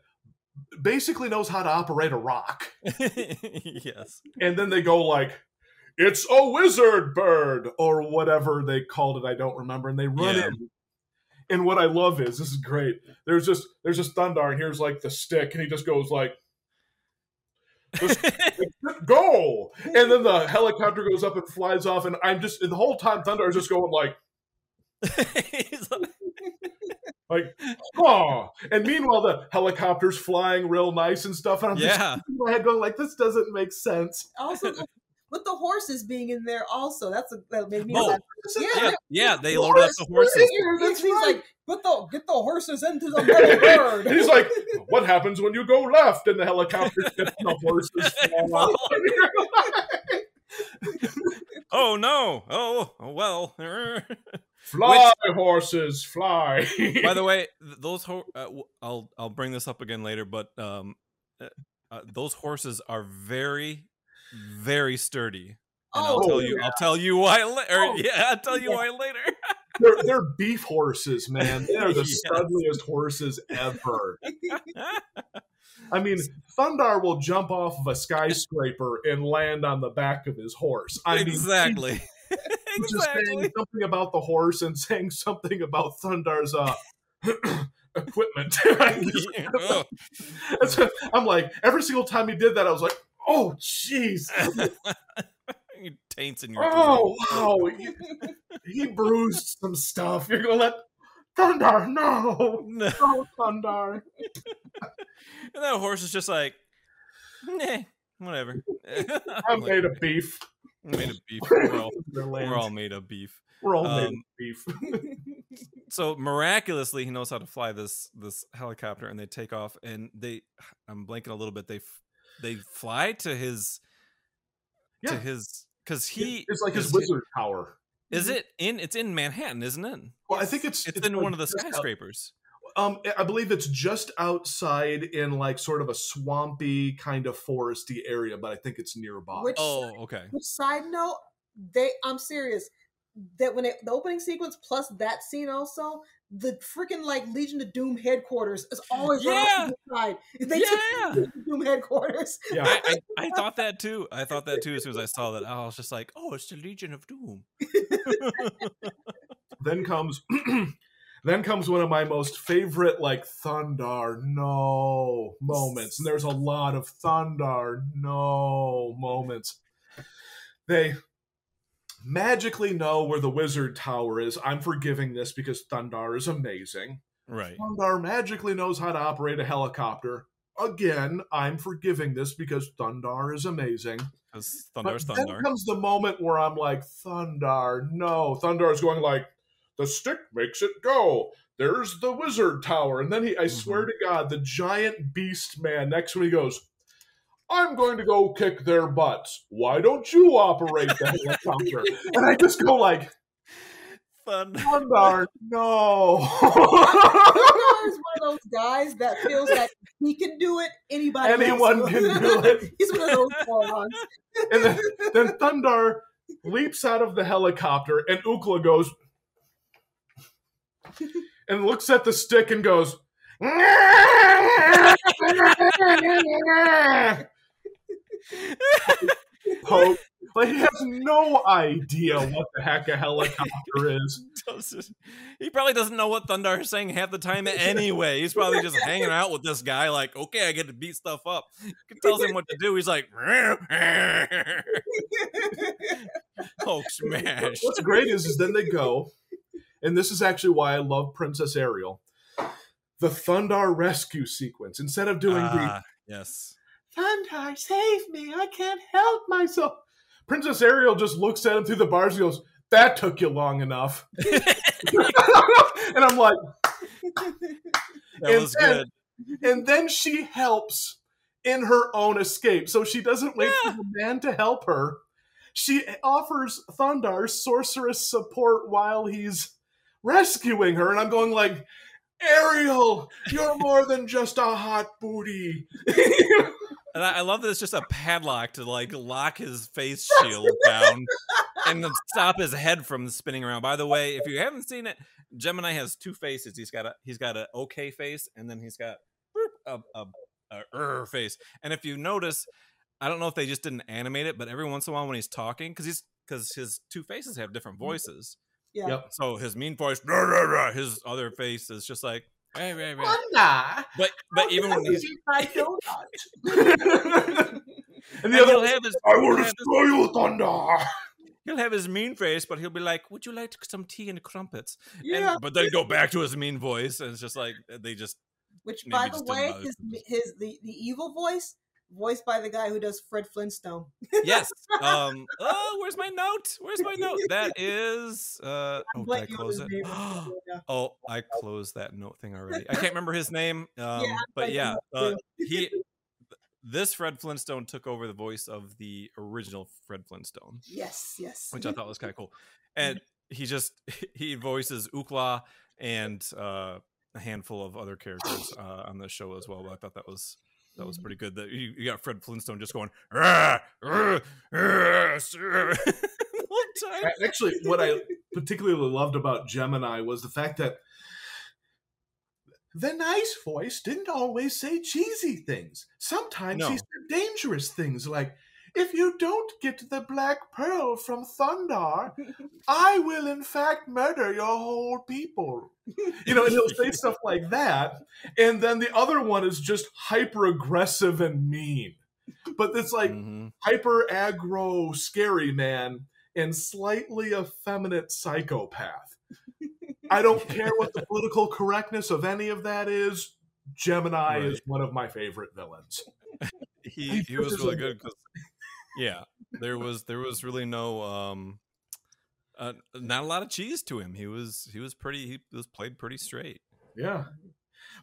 basically knows how to operate a rock. yes. And then they go like, "It's a wizard bird" or whatever they called it. I don't remember. And they run Yeah. in. And what I love is this is great. There's just there's just Thundarr, and here's like the stick, and he just goes like, "Go!" And then the helicopter goes up and flies off, and I'm just the whole time Thundarr is just going like, He's like- like, "Oh!" And meanwhile, the helicopter's flying real nice and stuff, and I'm just yeah. in my head going like, "This doesn't make sense." Also, with the horses being in there, also that's a, that made me Oh, laugh. Yeah, Yeah, yeah, they loaded up the horses. Here, He's, that's he's right. like, put the get the horses into the metal bird. He's like, "What happens when you go left?" And the helicopter hits the horses fall out. Oh no! Oh, oh well. Fly, horses, fly. By the way, those ho- uh, w- I'll I'll bring this up again later, but um, uh, uh, those horses are very, very sturdy. And I'll Oh, tell you. I'll tell you why. La- or, Oh, yeah, I'll tell you yeah. why later. they're, they're beef horses, man. They are the Yes. studliest horses ever. I mean, Thundarr will jump off of a skyscraper and land on the back of his horse. I mean, exactly. just saying something about the horse and saying something about Thundarr's uh, equipment. That's I'm like, every single time he did that, I was like, oh, jeez. Taints in your. Oh, wow. He, he bruised some stuff. You're going to let Thundarr, no. No. No, Thundarr. And that horse is just like, nah, whatever. I'm made of beef. Made of beef. We're all, we're all made of beef. We're all made of um, beef. So miraculously, he knows how to fly this this helicopter, and they take off. And they, I'm blanking a little bit. They they fly to his to his because he it's like his is- wizard power. Is it in? It's in Manhattan, isn't it? Well, I think it's It's, it's in one of the skyscrapers. Um, I believe it's just outside in like sort of a swampy kind of foresty area, but I think it's nearby. Which, Oh, okay. which side note, they I'm serious. That when it, the opening sequence plus that scene also, the freaking like Legion of Doom headquarters is always Yeah. on the side. They Yeah. took Legion of Doom headquarters. yeah, I, I, I thought that too. I thought that too as soon as I saw that. I was just like, oh, it's the Legion of Doom. then comes then comes one of my most favorite like Thundarr no moments. And there's a lot of Thundarr no moments. They magically know where the wizard tower is. I'm forgiving this because Thundarr is amazing. Right. Thundarr magically knows how to operate a helicopter. Again, I'm forgiving this because Thundarr is amazing. Because Thundarr's then Thundarr. comes the moment where I'm like, Thundarr, no. Thundarr is going like, the stick makes it go. there's the wizard tower. And then he, I swear Mhm. to God, the giant beast man next to me goes, I'm going to go kick their butts. Why don't you operate the helicopter? and I just go like, Fun. Thundarr, no. Thundarr is one of those guys that feels like he can do it. Anybody, Anyone will. can do it. He's one of those morons. and then, then Thundarr leaps out of the helicopter, and Ookla goes and looks at the stick and goes. Poke. Like he has no idea what the heck a helicopter is. Doesn't- he probably doesn't know what Thundarr is saying half the time anyway. He's probably just hanging out with this guy, like, okay, I get to beat stuff up. He tells him what to do. He's like, Hulk smash. What's great is, is then they go, and this is actually why I love Princess Ariel. The Thundarr rescue sequence. Instead of doing the Ah, yes. Thundarr, save me. I can't help myself. Princess Ariel just looks at him through the bars and goes, That took you long enough. and I'm like, That And was then- good. and then she helps in her own escape. So she doesn't wait for the man to help her. She offers Thundarr sorceress support while he's rescuing her. And I'm going like, Ariel, you're more than just a hot booty. And I, I love that it's just a padlock to like lock his face shield down and stop his head from spinning around. By the way, if you haven't seen it, Gemini has two faces. He's got a he's got an okay face, and then he's got a a, a er face. And if you notice, I don't know if they just didn't animate it, but every once in a while when he's talking, because he's because his two faces have different voices. Yeah. Yep. So his mean voice, "Rah, rah, rah," his other face is just like. "Rah, rah, rah." Thundarr, But but even when he's I donut. and and the he'll other, have his I will he'll have his- destroy you, Thundarr. He'll have his mean face, but he'll be like, "Would you like some tea and crumpets?" Yeah. And, but then go back to his mean voice, and it's just like they just Which, by the way, his, his the, the evil voice, voiced by the guy who does Fred Flintstone. yes. Um. Oh, where's my note? Where's my note? That is. Uh. Oh, did I close it? Oh, I closed that note thing already. I can't remember his name. Um. I'm but yeah. Uh, he. This Fred Flintstone took over the voice of the original Fred Flintstone. Yes, yes. which I thought was kind of cool. And he just he voices Ookla and uh, a handful of other characters uh, on the show as well. But I thought that was that was pretty mm-hmm. good. That you, you got Fred Flintstone just going. Actually, what I particularly loved about Gemini was the fact that the nice voice didn't always say cheesy things. Sometimes No. he said dangerous things like, if you don't get the black pearl from Thundarr, I will in fact murder your whole people. You know, and he'll say stuff like that. And then the other one is just hyper aggressive and mean. But it's like Mhm. hyper aggro scary man and slightly effeminate psychopath. I don't care what the political correctness of any of that is. Gemini Right. is one of my favorite villains. He he was really good because yeah, there was there was really no um. Uh, not a lot of cheese to him. He was he was pretty he was played pretty straight. Yeah.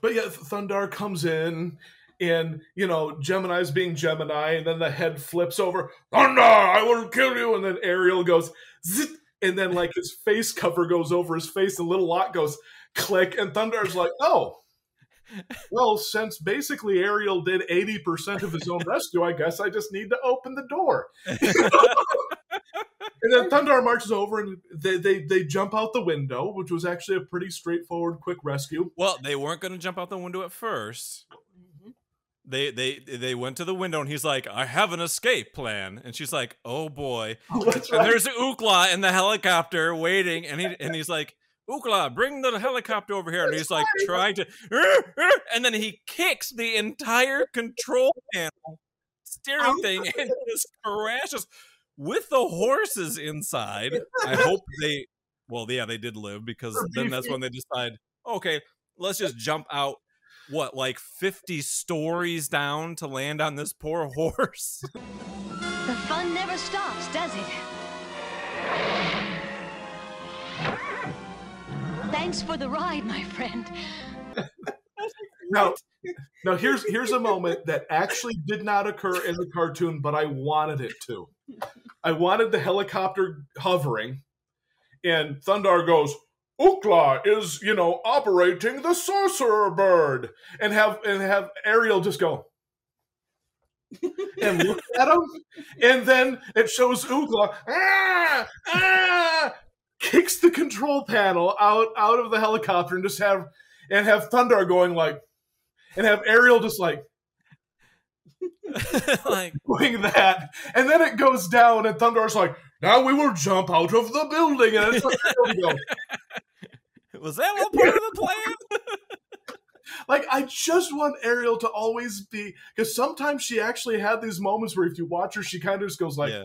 But yeah, Thundarr comes in and, you know, Gemini's being Gemini, and then the head flips over, Thundarr, I will kill you. And then Ariel goes, Zit! and then like his face cover goes over his face, and little lot goes click, and Thundarr's like, oh. Well, since basically Ariel did 80% of his own rescue, I guess I just need to open the door. And then Thundarr marches over and they, they, they jump out the window, which was actually a pretty straightforward, quick rescue. Well, they weren't going to jump out the window at first. Mm-hmm. They they they went to the window and he's like, "I have an escape plan," and she's like, "Oh boy!" That's And right. there's Ookla in the helicopter waiting, and he and he's like, "Ookla, bring the helicopter over here," and he's like trying to, and then he kicks the entire control panel, steering oh. thing, and just crashes with the horses inside. I hope they, well, yeah, they did live because then that's when they decide, okay, let's just jump out. What, like 50 stories down to land on this poor horse? The fun never stops, does it? Thanks for the ride, my friend. Now, now here's here's a moment that actually did not occur in the cartoon, but I wanted it to. I wanted the helicopter hovering, and Thundarr goes, "Ookla is, you know, operating the sorcerer bird," and have and have Ariel just go and look at him, and then it shows Ookla ah ah kicks the control panel out out of the helicopter and just have and have Thundarr going like and have Ariel just like like doing that, and then it goes down, and Thundarr's like, "Now we will jump out of the building," and it's like, was that all part of the plan? like I just want Ariel to always be because sometimes she actually had these moments where if you watch her, she kind of just goes like, yeah.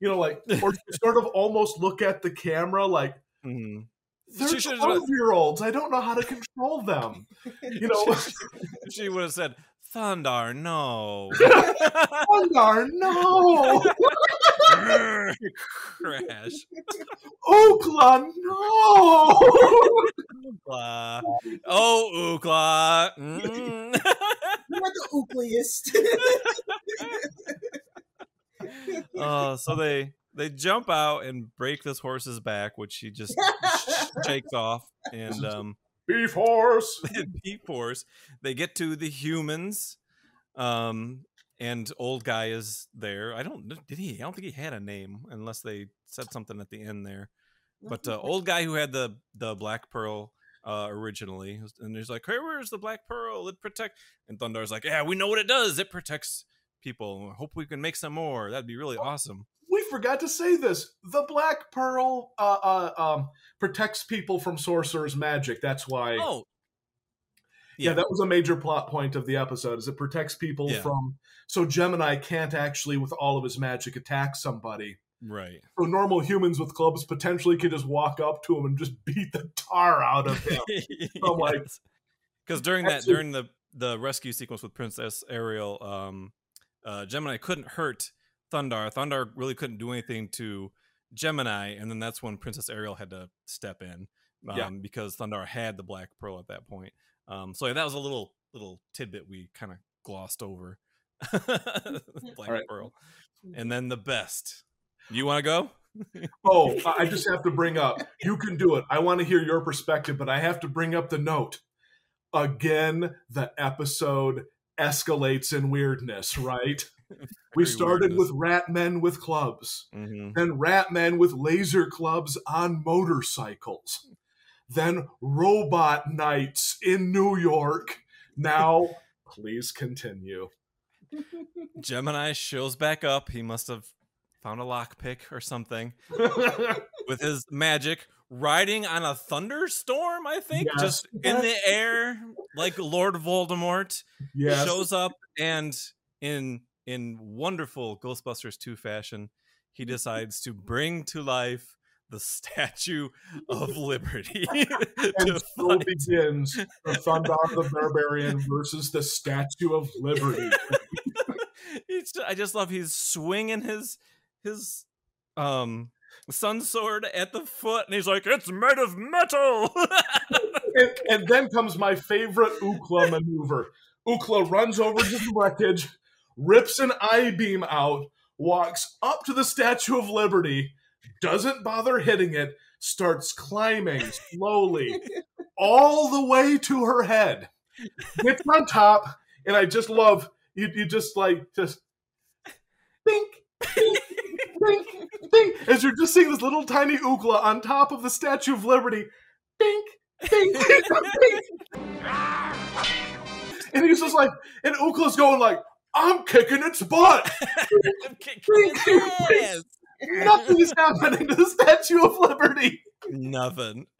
You know, like or sort of almost look at the camera like. Mhm. They're She should've- 12 year olds. I don't know how to control them. You know, She would have said, Thundarr, no. Thundarr, no. Crash. Ookla, no. Ookla. Oh, Ookla. Mm. You're the oopliest. Oh, so they they jump out and break this horse's back, which he just sh- shakes off, and um, Beef horse. Beef horse. They get to the humans, um, and old guy is there. I don't did he? I don't think he had a name unless they said something at the end there. But uh, old guy who had the the black pearl uh, originally, and he's like, "Hey, where's the black pearl? It protect." And Thundarr's like, "Yeah, we know what it does. It protects people. Hope we can make some more. That'd be really awesome." We forgot to say this. The Black Pearl uh, uh, um, protects people from sorcerer's magic. That's why. Oh, yeah. yeah. that was a major plot point of the episode. Is it protects people Yeah. from so Gemini can't actually, with all of his magic, attack somebody. right. So normal humans with clubs potentially could just walk up to him and just beat the tar out of him. I'm like, because during that during the the rescue sequence with Princess Ariel, um, uh, Gemini couldn't hurt Thundarr. Thundarr really couldn't do anything to Gemini, and then that's when Princess Ariel had to step in, um, Yeah. because Thundarr had the Black Pearl at that point. Um, so that was a little little tidbit we kind of glossed over. Black Alright. Pearl, and then the best. You want to go? oh, I I just have to bring up. You can do it. I want to hear your perspective, but I have to bring up the note. Again, the episode escalates in weirdness, right? We started weirdness. with rat men with clubs, Mhm. then rat men with laser clubs on motorcycles, then robot knights in New York. Now, please continue. Gemini shows back up. He must have found a lockpick or something. with his magic riding on a thunderstorm i think Yes. just in the air like lord voldemort yes. shows up and in in wonderful ghostbusters 2 fashion he decides to bring to life the statue of liberty and so fight. begins the Thundarr the Barbarian versus the Statue of Liberty. I just love he's swinging his his um sun sword at the foot and he's like it's made of metal and, and then comes my favorite Ookla maneuver. Ookla runs over to the wreckage, rips an I beam out, walks up to the Statue of Liberty, doesn't bother hitting it, starts climbing slowly all the way to her head. Gets on top, and I just love you. You just like just think, bink, bink, bink, as you're just seeing this little tiny Ookla on top of the Statue of Liberty. Bink, bink, bink, bink. And he's just like, and Ookla's going like, I'm kicking its butt. I'm kicking his ass. Nothing is happening to the Statue of Liberty. Nothing.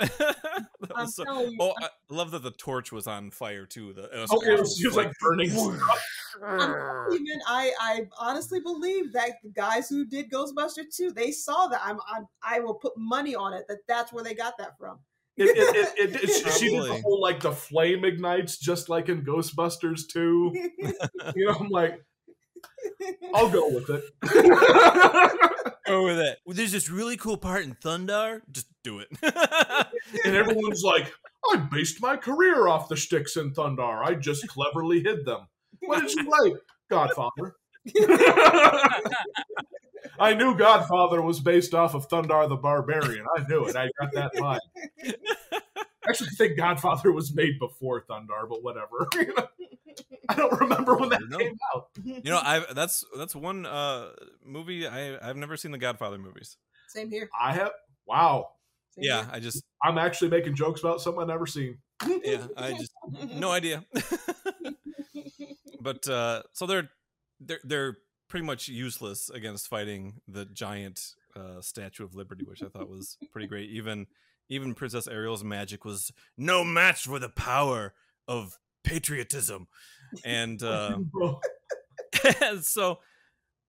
That was so- oh, I love that the torch was on fire too. The, it was Oh, it was, he was like burning. even I, I honestly believe that the guys who did Ghostbuster 2, they saw that. I'm, I'm, I will put money on it that that's where they got that from. It, it, it, it, it- she did the whole like the flame ignites just like in Ghostbusters 2. You know, I'm like, I'll go with it. Go with it. there's this really cool part in Thundarr. Just do it. and everyone's like, I based my career off the sticks in Thundarr. I just cleverly hid them. What did you write? Godfather. I knew Godfather was based off of Thundarr the Barbarian. I knew it. I got that line. I actually, I think Godfather was made before Thundarr, but whatever. I don't remember when that No. came out. you know, I that's that's one uh movie I I've never seen the Godfather movies. Same here. I have. Wow. Same Yeah, here. I just I'm actually making jokes about something I've never seen. yeah, I just no idea. but uh so they're they're they're pretty much useless against fighting the giant uh Statue of Liberty, which I thought was pretty great. Even even Princess Ariel's magic was no match for the power of patriotism. And uh so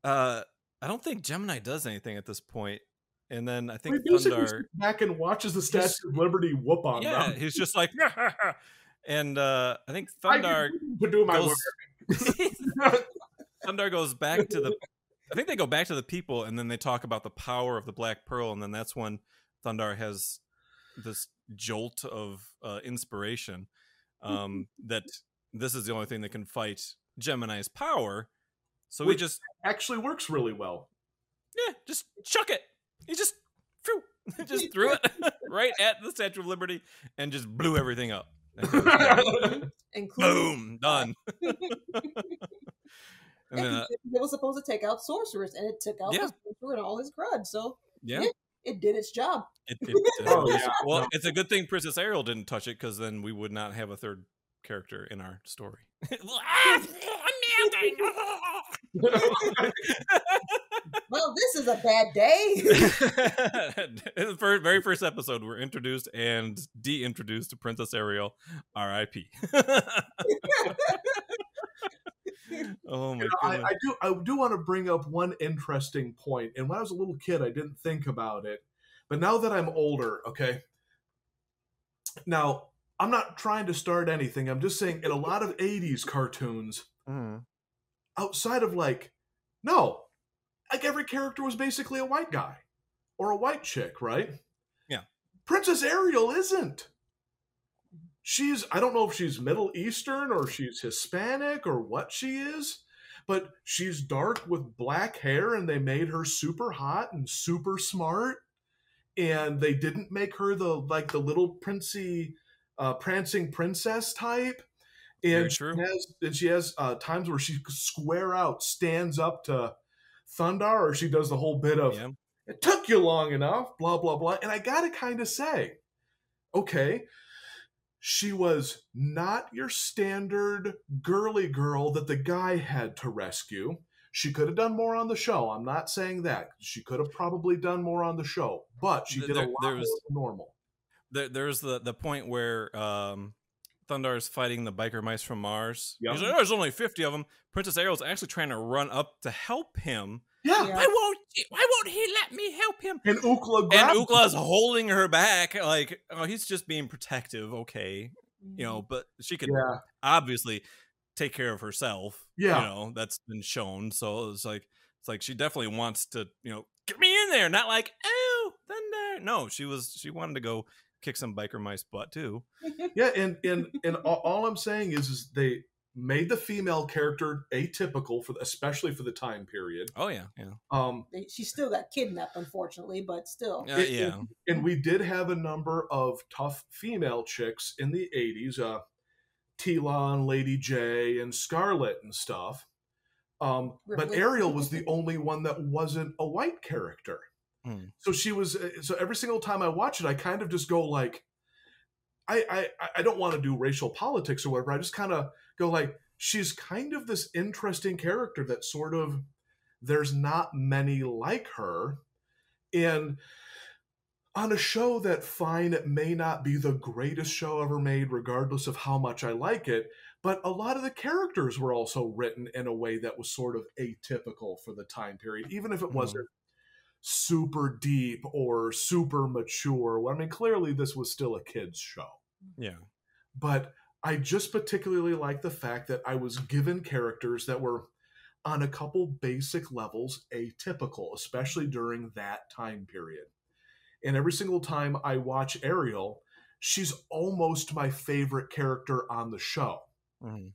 uh I don't think Gemini does anything at this point. And then I think basically Thundarr back and watches the Statue of Liberty whoop on Yeah, them. he's just like and uh I think I Thundarr can do my goes work. Thundarr goes back to the I think they go back to the people and then they talk about the power of the Black Pearl and then that's when Thundar has this jolt of uh, inspiration um, that this is the only thing that can fight Gemini's power. So he just Actually works really well. yeah, just chuck it. He just phew, just threw it right at the Statue of Liberty and just blew everything up. Including Boom, done. and And then, uh, it was supposed to take out sorcerers, and it took out Yeah. the sorcerer and all his crud. So yeah, Yeah. it did its job. it, it, Oh, yeah. Well, it's a good thing Princess Ariel didn't touch it because then we would not have a third character in our story. Well, this is a bad day. In the very first episode, we're introduced and de-introduced to Princess Ariel, R.I.P. oh my You know, I! I do I do want to bring up one interesting point. And when I was a little kid, I didn't think about it. But now that I'm older, okay. Now, I'm not trying to start anything. I'm just saying in a lot of 80s cartoons, Mhm. outside of like, no, like every character was basically a white guy or a white chick, right? Yeah. Princess Ariel isn't. She's, I don't know if she's Middle Eastern or she's Hispanic or what she is, but she's dark with black hair and they made her super hot and super smart. And they didn't make her the like the little princey, uh, prancing princess type. And she has and she has uh, times where she square out stands up to Thundarr, or she does the whole bit of Yeah. it took you long enough, blah blah blah. And I gotta kind of say, okay, she was not your standard girly girl that the guy had to rescue. She could have done more on the show. I'm not saying that. She could have probably done more on the show, but she did a lot there more than normal. There, there's the the point where um, Thundarr is fighting the biker mice from Mars. Yeah. He's like, "Oh, there's only 50 of them. Princess Ariel's actually trying to run up to help him. Yeah. Yeah. Why won't Why won't he let me help him? And Ookla And grabbed Ookla's holding her back, like, oh, he's just being protective, okay, you know. But she could Yeah. obviously take care of herself. Yeah. you know that's been shown. So it's like it's like she definitely wants to, you know, get me in there. Not like, oh, Thundarr. No, she was she wanted to go kick some biker mice butt too. Yeah, and and and all, all I'm saying is, is they made the female character atypical for, the, especially for the time period. Oh yeah, yeah, Um, she still got kidnapped, unfortunately, but still. yeah, It- yeah. and we did have a number of tough female chicks in the 80s uh Teela and Lady Jaye and Scarlett and stuff um but Ariel was the only one that wasn't a white character Hmm. so she was uh, so every single time I watch it I kind of just go like I I I don't want to do racial politics or whatever I just kind of go like she's kind of this interesting character that sort of there's not many like her and on a show that fine it may not be the greatest show ever made regardless of how much i like it but a lot of the characters were also written in a way that was sort of atypical for the time period even if it Mhm. wasn't super deep or super mature i mean clearly this was still a kids show yeah. but I just particularly like the fact that I was given characters that were on a couple basic levels atypical, especially during that time period. And every single time I watch Ariel, she's almost my favorite character on the show. Mhm.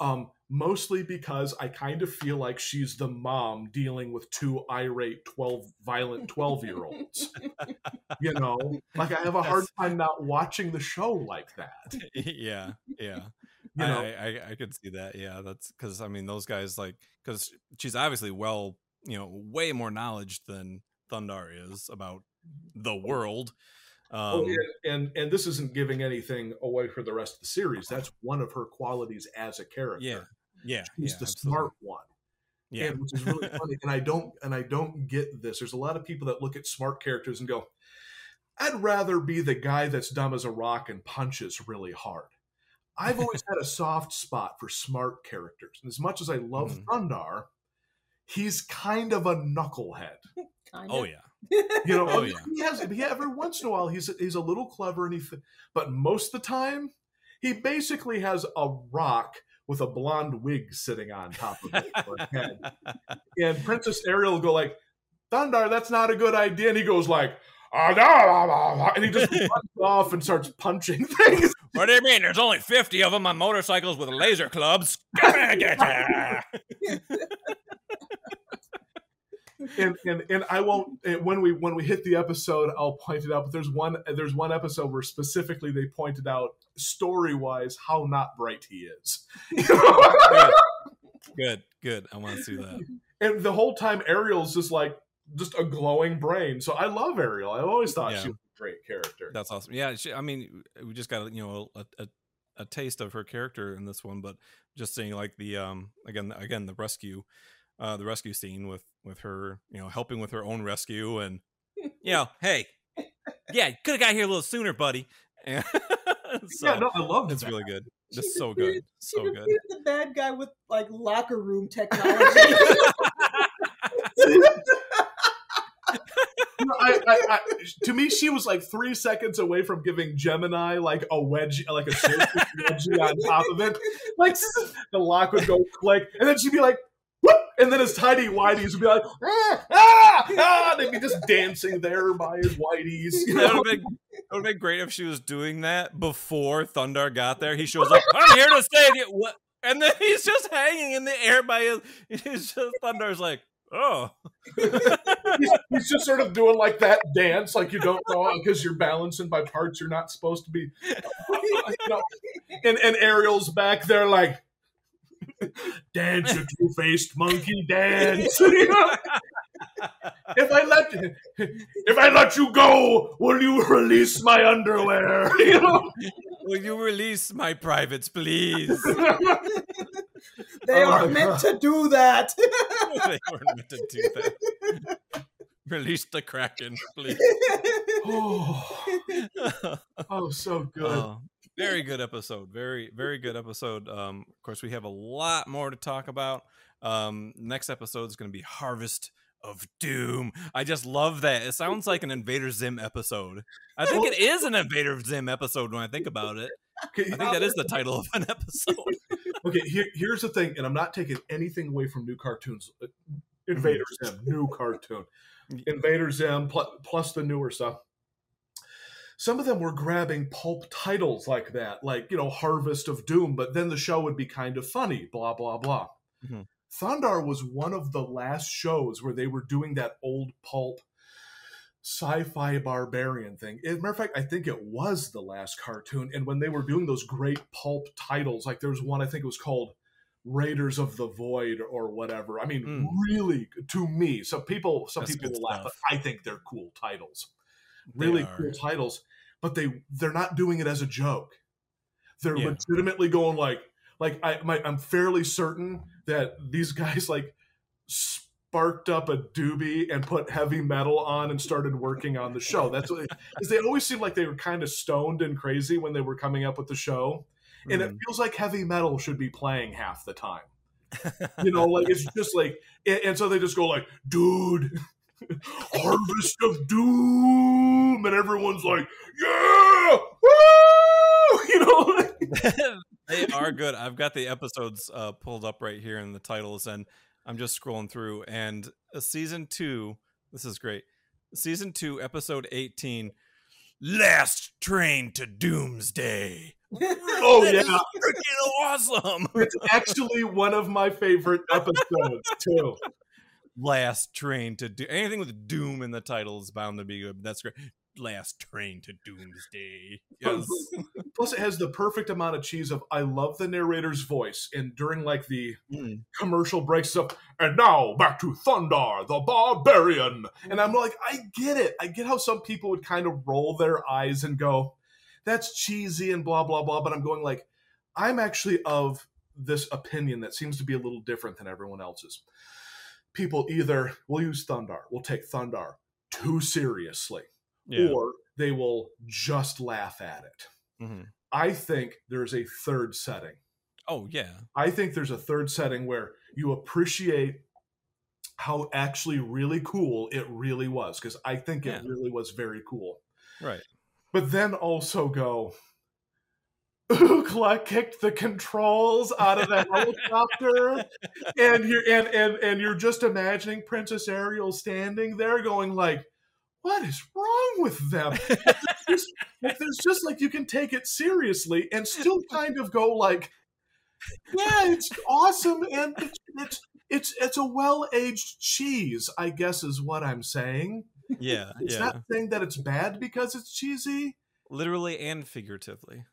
Um, mostly because I kind of feel like she's the mom dealing with two irate 12 violent 12 year olds. you know, like I have a hard time not watching the show like that. yeah, yeah. You I, know, I, I I could see that. Yeah, that's because I mean those guys like because she's obviously well, you know, way more knowledge than Thundarr is about the world. Oh, Um, and, and and this isn't giving anything away for the rest of the series. That's one of her qualities as a character. yeah, yeah, She's yeah, the absolutely. smart one. Yeah, and which is really funny. And I don't and I don't get this. There's a lot of people that look at smart characters and go, "I'd rather be the guy that's dumb as a rock and punches really hard." I've always had a soft spot for smart characters, and as much as I love Mhm. Thundarr, he's kind of a knucklehead. Kind oh of. yeah, You know, Oh, yeah. he has. He, every once in a while, he's he's a little clever, and he, but most of the time, he basically has a rock with a blonde wig sitting on top of it for a head. And Princess Ariel will go like, "Thundarr, that's not a good idea," and he goes like. "Ah, da, da, da, da," And he just runs off and starts punching things. what do you mean? There's only fifty of them on motorcycles with laser clubs. And, and and I won't when we when we hit the episode I'll point it out but there's one there's one episode where specifically they pointed out story wise how not bright he is good, good. I want to see that. and the whole time Ariel's just like just a glowing brain so I love Ariel I've always thought Yeah. she was a great character That's awesome. Yeah, she, I mean, we just got you know a, a a taste of her character in this one, but just seeing like the um again again the rescue, uh the rescue scene with with her you know helping with her own rescue and you know hey yeah could have got here a little sooner, buddy. And so yeah no I love it's that. really good. She It's so good, She so good. the bad guy with like locker room technology. I, I, I, to me, she was like three seconds away from giving Gemini like a wedge, like a surface wedgie on top of it. Like the lock would go click, and then she'd be like, "Whoop!" And then his tiny whiteys would be like, "Ah, ah, ah!" They'd be just dancing there by his whiteys. You That know? would have been, that would've been great if she was doing that before Thundarr got there. He shows up, I'm here to save you. What? And then he's just hanging in the air by his. He's just Thundarr's like, oh, he's, he's just sort of doing like that dance, like you don't know because you're balancing by parts you're not supposed to be. You know, and and Ariel's back there like, dance, you two faced monkey, dance. You know? if I let if I let you go, will you release my underwear? You know? will you release my privates, please? they Oh my are meant God. to do that. they weren't meant to do that. Release the Kraken, please. oh, oh, so good. Oh, very good episode. Very, very good episode. Um, of course, we have a lot more to talk about. Um, next episode is going to be Harvest of Doom. I just love that. It sounds like an Invader Zim episode. I think it is an Invader Zim episode when I think about it. Okay, I think that is the title of an episode. okay here, here's the thing and i'm not taking anything away from new cartoons Uh, invader zim new cartoon invader zim plus the newer stuff some of them were grabbing pulp titles like that like you know harvest of doom but then the show would be kind of funny blah blah blah Mhm. thundarr was one of the last shows where they were doing that old pulp sci-fi barbarian thing. As a matter of fact, I think it was the last cartoon. And when they were doing those great pulp titles, like there was one I think it was called Raiders of the Void or whatever. I mean, Mm. really to me. So people, some That's people will laugh, but. I think they're cool titles. Really cool titles. But they they're not doing it as a joke. They're Yeah. legitimately going like like I my, I'm fairly certain that these guys like sparked up a doobie and put heavy metal on and started working on the show. That's what because they always seemed like they were kind of stoned and crazy when they were coming up with the show. And it Mm. feels like heavy metal should be playing half the time. You know, like it's just like and, and so they just go like, dude, Harvest of Doom, and everyone's like, yeah, woo! You know, like, they are good. I've got the episodes uh, pulled up right here in the titles, and I'm just scrolling through. And uh, season two, this is great. Season two, episode 18, Last Train to Doomsday. Oh That yeah, freaking awesome! it's actually one of my favorite episodes too. Last Train to do anything with Doom in the title is bound to be good. That's great. Last Train to Doomsday. Yes. Plus, it has the perfect amount of cheese of I love the narrator's voice, and during like the Mm. commercial breaks up, and now back to Thundarr the Barbarian, and I'm like, I get it. I get how some people would kind of roll their eyes and go, "That's cheesy" and blah blah blah. But I'm going like, I'm actually of this opinion that seems to be a little different than everyone else's. People either will use Thundarr, will take Thundarr too seriously, Yeah. or they will just laugh at it. Mhm. I think there's a third setting. Oh yeah. I think there's a third setting where you appreciate how actually really cool it really was because I think Yeah. it really was very cool. Right. But then also go, Ookla kicked the controls out of the helicopter, and you're and, and and you're just imagining Princess Ariel standing there, going like, "What is wrong with them?" There's, there's just like you can take it seriously and still kind of go like, "Yeah, it's awesome," and it's it's it's, it's a well aged cheese, I guess, is what I'm saying. Yeah. It's yeah. not saying that it's bad because it's cheesy. Literally and figuratively.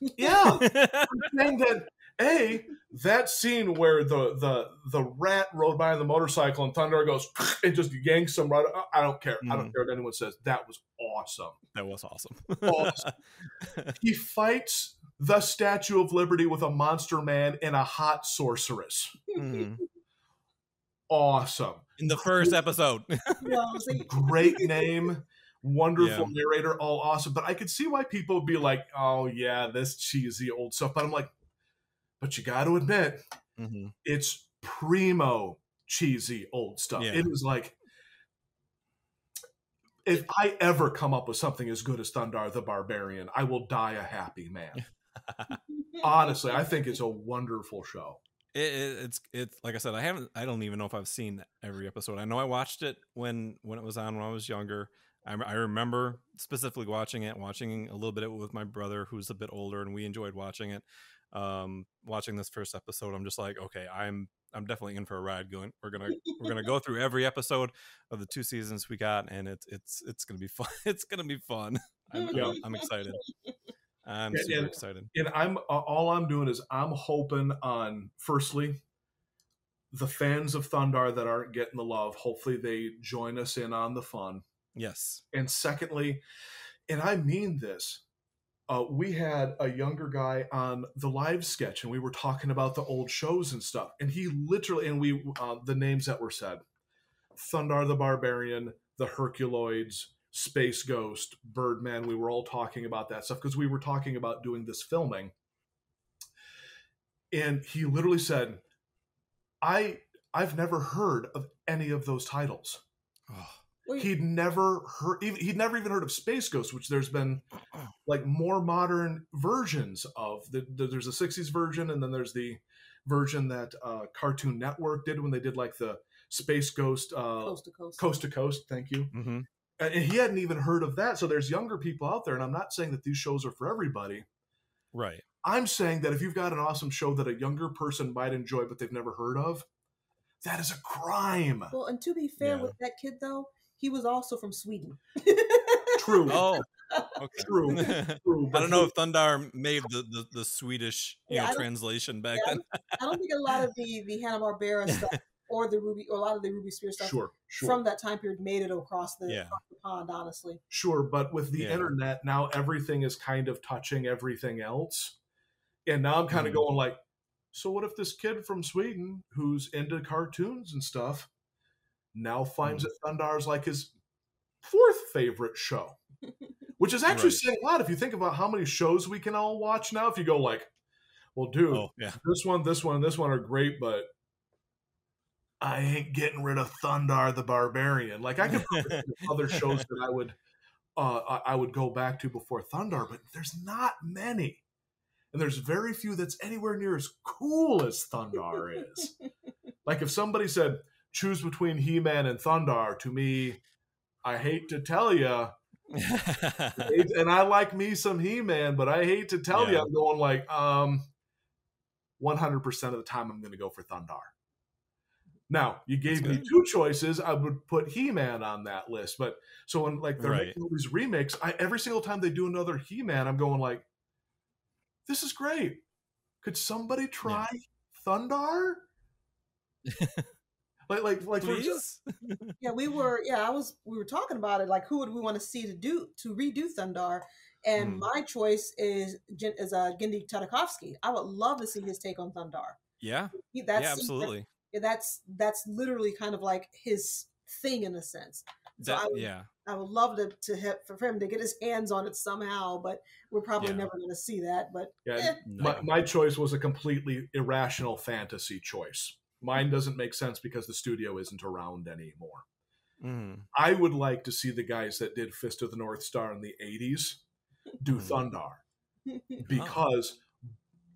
Yeah, I'm saying that a that scene where the the the rat rode by on the motorcycle and Thundarr goes and just yanks him right. I don't care. I don't Mhm. care what anyone says. That was awesome. that was awesome. Awesome. he fights the Statue of Liberty with a monster man and a hot sorceress. Mhm. Awesome. In the first episode. No, I was like, Great name. Wonderful Yeah. narrator, all awesome. But I could see why people would be like, oh, yeah, this cheesy old stuff. But I'm like, but you got to admit, Mhm. it's primo cheesy old stuff. Yeah. It is like if I ever come up with something as good as Thundarr the Barbarian, I will die a happy man. Honestly, I think it's a wonderful show. It, it, it's it's like I said, I haven't. I don't even know if I've seen every episode. I know I watched it when when it was on when I was younger. I, I remember specifically watching it, watching a little bit with my brother, who's a bit older, and we enjoyed watching it. Um, watching this first episode, I'm just like, okay, I'm I'm definitely in for a ride. Going, we're gonna we're gonna go through every episode of the two seasons we got, and it's it's it's gonna be fun. It's gonna be fun. I'm, Yeah. I'm, I'm excited. I'm super and- excited. And I'm uh, all I'm doing is I'm hoping on firstly the fans of Thundarr that aren't getting the love, hopefully they join us in on the fun. Yes. And secondly, and I mean this, uh, we had a younger guy on the live sketch, and we were talking about the old shows and stuff. And he literally, and we, uh, the names that were said Thundarr the Barbarian, the Herculoids, Space Ghost, Birdman. We were all talking about that stuff because we were talking about doing this filming. And he literally said, I, I've never heard of any of those titles Oh, wait, he'd never heard he'd never even heard of space ghost which there's been like more modern versions of the, the- there's a 60s version and then there's the version that uh, cartoon network did when they did like the space ghost uh, coast to coast. coast to coast thank you hmm and and he hadn't even heard of that so there's younger people out there and i'm not saying that these shows are for everybody Right. i'm saying that if you've got an awesome show that a younger person might enjoy but they've never heard of that is a crime Well, and to be fair Yeah. with that kid though, he was also from Sweden. true Oh, okay. True. True, I don't know if Thundarr made the, the, the Swedish you Yeah, know translation back Yeah, then. I don't think a lot of the the Hanna Barbera stuff or the Ruby or a lot of the Ruby Spear stuff sure sure from that time period made it across the, Yeah. across the pond. Honestly, Sure, but with the Yeah. internet now, everything is kind of touching everything else, and now I'm kind of Mhm. going like, so what if this kid from Sweden who's into cartoons and stuff now finds that Thundarr's like his fourth favorite show, which is actually Right. saying a lot if you think about how many shows we can all watch now. If you go like, well, dude, Oh yeah. this one, this one, and this one are great, but I ain't getting rid of Thundarr the Barbarian. Like I could probably think of other shows that I would uh, I- I would go back to before Thundarr, but there's not many. and there's very few that's anywhere near as cool as Thundarr is. like if somebody said choose between He-Man and Thundarr, to me, I hate to tell you, and I like me some He-Man, but I hate to tell you, Yeah. I'm going like, um, 100% of the time I'm going to go for Thundarr. Now, you gave me two choices. I would put He-Man on that list, but so when like they're Right. making all these remakes, I every single time they do another He-Man, I'm going like, this is great. Could somebody try Thundarr? like, like, like, for example- Please? yeah, we were. Yeah, I was. We were talking about it. Like, who would we want to see to do to redo Thundarr? And Mm. my choice is is uh, Genndy Tartakovsky. I would love to see his take on Thundarr. Yeah, He, that's yeah, absolutely. yeah, that's that's literally kind of like his thing in a sense. So That- I would, yeah, I would love to to have, for him to get his hands on it somehow, but we're probably Yeah. never going to see that. But yeah, eh, my, my choice was a completely irrational fantasy choice. Mine doesn't make sense because the studio isn't around anymore. Mhm. I would like to see the guys that did Fist of the North Star in the 80s do Mhm. Thundarr because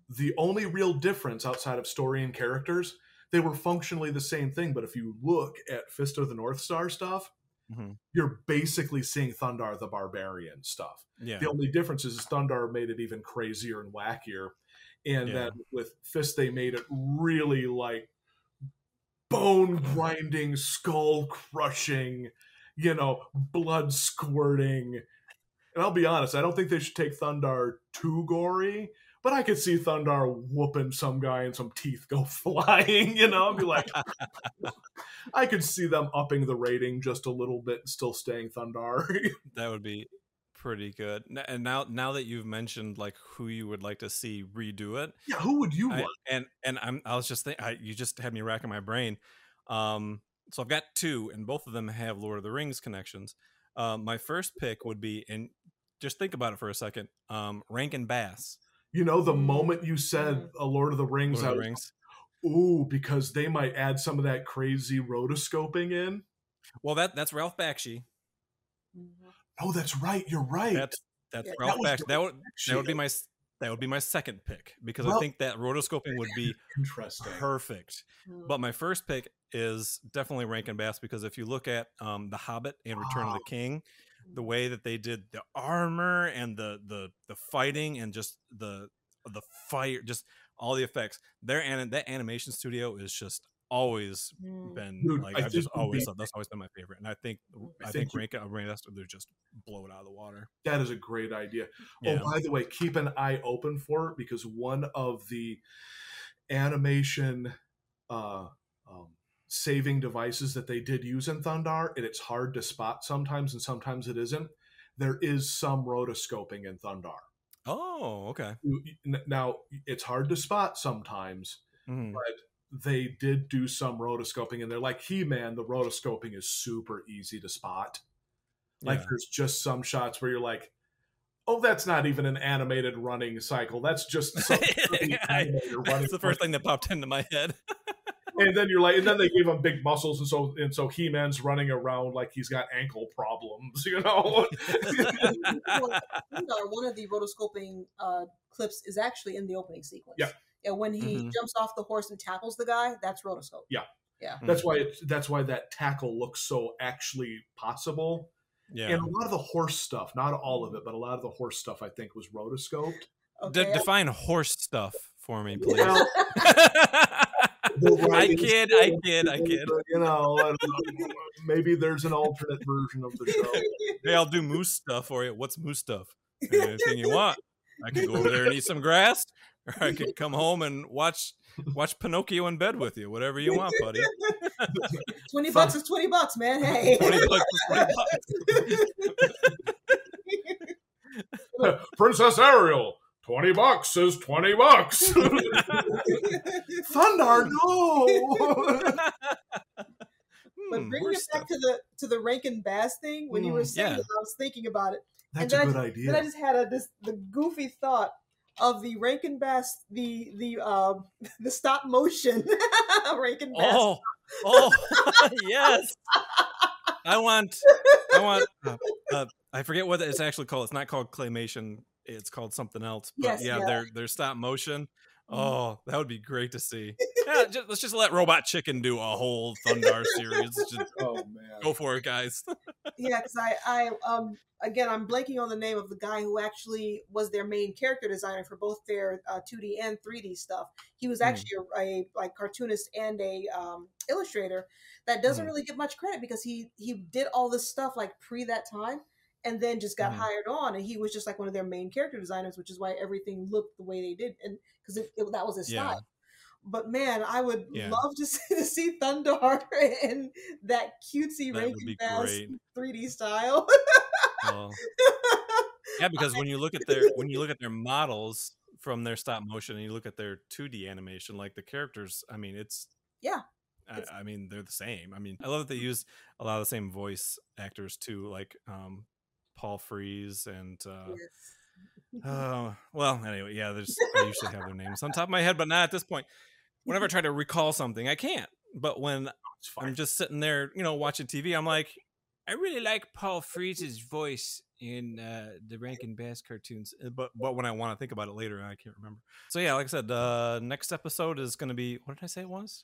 the only real difference outside of story and characters, they were functionally the same thing. But if you look at Fist of the North Star stuff, Mhm. you're basically seeing Thundarr the Barbarian stuff. yeah, The only difference is Thundarr made it even crazier and wackier, and Yeah. that with Fist they made it really like bone grinding, skull crushing, you know, blood squirting. And I'll be honest, I don't think they should take Thundarr too gory, but I could see Thundarr whooping some guy and some teeth go flying, you know, I'd be like, I could see them upping the rating just a little bit and still staying Thundarr. that would be pretty good. And now, now that you've mentioned like who you would like to see redo it, yeah, who would you I, want? and and I'm I was just thinking, you just had me racking my brain. Um, so I've got two, and both of them have Lord of the Rings connections. Um, my first pick would be, and just think about it for a second. Um, Rankin Bass, You know, the moment you said Mm. a Lord of the Rings, Lord of the was Rings. ooh, because they might add some of that crazy rotoscoping in. Well, that that's Ralph Bakshi. Oh, that's right. You're right. That's that's Yeah, that Ralph was Bakshi. That would that would be my that would be my second pick because I think that rotoscoping would be interesting. perfect. Mm. But my first pick is definitely Rankin Bass because if you look at um, The Hobbit and Return of the King, the way that they did the armor and the the the fighting and just the the fire, just all the effects. Their anim- that animation studio is just always Mm. been Dude, like I I've just always be- thought that's always been my favorite, and I think I, I think, think you- Rankin, uh, Rankin Bass they're just blow it out of the water. That is a great idea. Yeah. Oh, by the way, keep an eye open for it because one of the animation uh, um, saving devices that they did use in Thundarr, and it's hard to spot sometimes, and sometimes it isn't. There is some rotoscoping in Thundarr. Oh, okay. Now, it's hard to spot sometimes, Mhm. They did do some rotoscoping and they're like he-man the rotoscoping is super easy to spot like Yeah. there's just some shots where you're like oh that's not even an animated running cycle that's just some pretty I- That's the first thing that popped into my head. and then you're like and then they gave him big muscles and so and so he-man's running around like he's got ankle problems you know one of the rotoscoping uh, clips is actually in the opening sequence. Yeah. And when he Mhm. jumps off the horse and tackles the guy, that's rotoscope. Yeah. Yeah. that's why it, that's why that tackle looks so actually possible yeah. and a lot of the horse stuff not all of it but a lot of the horse stuff i think was rotoscoped De- define horse stuff for me, please. Well, the I writing kid, I still- kid, I kid. You know, I don't know, maybe there's an alternate version of the show. Hey, I'll do moose stuff for you. What's moose stuff? Anything you want. I can go over there and eat some grass, or I could come home and watch watch Pinocchio in bed with you. Whatever you want, buddy. 20 bucks is 20 bucks, man. Hey. 20 bucks is 20 bucks. Princess Ariel, twenty bucks is twenty bucks. Thundarr, no. But Hmm, bringing it back stuff. to the to the Rankin Bass thing, when you were Mm, saying yeah. it, I was thinking about it. That's And a good I, idea. Then I just had a this the goofy thought of the Rankin Bass, the the um the stop motion Rankin Bass. Oh, oh, yes. I want, I want. Uh, uh, I forget what it's actually called. It's not called claymation. it's called something else. But Yes, yeah, yeah. they're they're stop motion. Mhm. Oh, that would be great to see. Yeah, just, let's just let Robot Chicken do a whole Thundarr series. Just Oh man. go for it, guys. Yeah, because I, I, um, again, I'm blanking on the name of the guy who actually was their main character designer for both their uh, 2D and 3D stuff. He was Hmm. actually a, a like cartoonist and a um, illustrator that doesn't Hmm. really get much credit because he he did all this stuff like pre that time. And then just got Mhm. hired on, and he was just like one of their main character designers, which is why everything looked the way they did, and because that was his Yeah. style. But man, I would Yeah. love to see, to see Thundarr in that cutesy That would Rankin-Bass 3D style. Well, yeah, because when you look at their when you look at their models from their stop motion and you look at their 2D animation, like the characters, I mean, it's Yeah, I, I mean, they're the same. I mean, I love that they use a lot of the same voice actors too, like um, Paul Frees and uh, Yes. uh, well, anyway, yeah. There's I usually have their names on top of my head, but not at this point. Whenever I try to recall something, I can't. But when It's. I'm just sitting there, you know, watching TV. I'm like, I really like Paul Frees's voice in uh, the Rankin Bass cartoons, Uh, but but when I want to think about it later, I can't remember. So yeah, like I said, uh, next episode is going to be what did I say it was?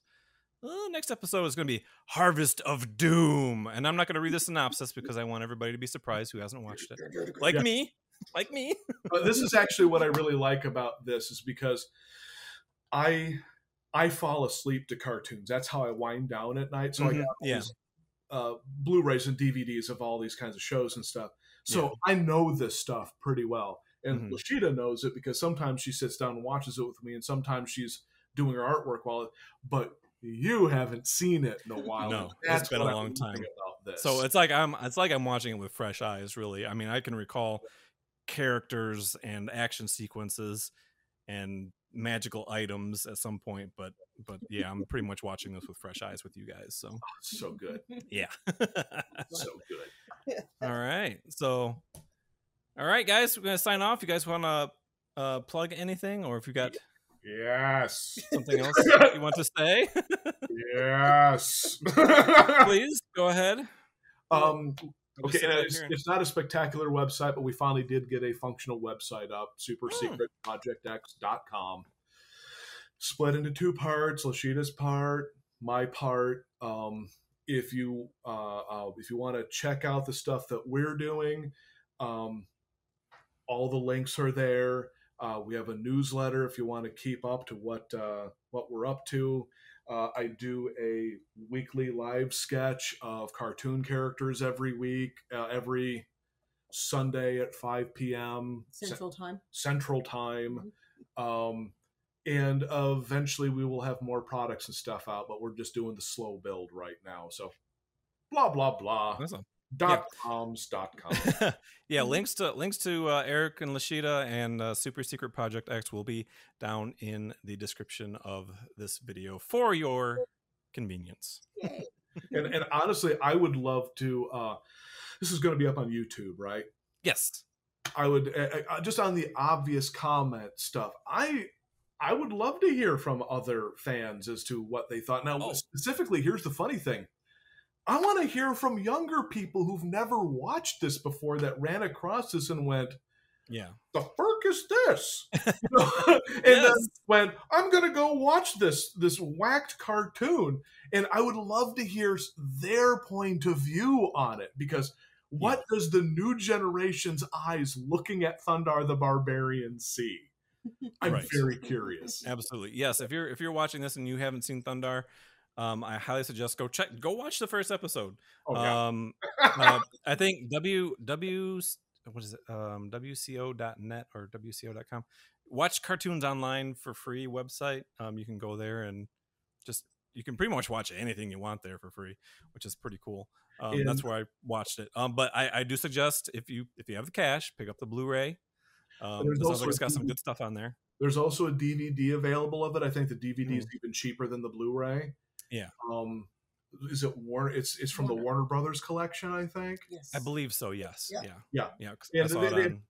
Uh, next episode is going to be Harvest of Doom, and I'm not going to read the synopsis because I want everybody to be surprised who hasn't watched it, like Yeah. me, like me. But this is actually what I really like about this is because I I fall asleep to cartoons. That's how I wind down at night. So I Mhm, got all yeah. these, uh, Blu-rays and DVDs of all these kinds of shows and stuff. So Yeah. I know this stuff pretty well. And Mhm. Laschita knows it because sometimes she sits down and watches it with me, and sometimes she's doing her artwork while. It, but you haven't seen it in a while. No, and it's that's been a what I'm long time. About this. So it's like I'm it's like I'm watching it with fresh eyes, really. I mean, I can recall characters and action sequences and magical items at some point, but but yeah, I'm pretty much watching this with fresh eyes with you guys. So so good, yeah. so good. all right. So all right, guys, we're gonna sign off. You guys wanna uh plug anything or if you got Yes, something else you want to say, yes. please go ahead. um, I'll just okay, it's, and- it's not a spectacular website, but we finally did get a functional website up, Hmm. supersecretprojectx.com. Split into two parts, Laschita's part, my part. Um, if you uh, uh, if you want to check out the stuff that we're doing, um, all the links are there. Uh, we have a newsletter if you want to keep up to what uh, what we're up to. Uh, I do a weekly live sketch of cartoon characters every week, uh, every Sunday at 5 p.m. Central Time. Central Time. Um, and eventually we will have more products and stuff out, but we're just doing the slow build right now. So blah, blah, blah. Awesome. Dot coms dot com. yeah, links to links to uh, Aric and Laschita and uh, Super Secret Project X will be down in the description of this video for your convenience. And, and honestly, I would love to. Uh, this is going to be up on YouTube, right? Yes. I would uh, uh, just on the obvious comment stuff. I I would love to hear from other fans as to what they thought. Now, Oh. specifically, here's the funny thing. I want to hear from younger people who've never watched this before that ran across this and went, Yeah. "The fuck is this?" and then Yes. went, "I'm gonna go watch this this whacked cartoon," and I would love to hear their point of view on it because what does the new generation's eyes looking at Thundarr the Barbarian see? I'm Right. very curious. Absolutely. Yes. If you're if you're watching this and you haven't seen Thundarr, um, I highly suggest go check go watch the first episode. Oh, yeah. Um, uh, I think w w what is it um wco.net or wco.com. Watch cartoons online for free website. Um, you can go there and just you can pretty much watch anything you want there for free, which is pretty cool. Um, that's where I watched it. Um, but I, I do suggest if you if you have the cash, pick up the Blu-ray. Um, there's also like it's got some good stuff on there. There's also a DVD available of it. I think the DVD is even cheaper than the Blu-ray. Yeah. Um, is it Warner? It's it's from the Warner. Warner Brothers collection, I think. Yes. I believe so. Yes. Yeah. Yeah. Yeah. Yeah. 'cause Yeah, they- they- on-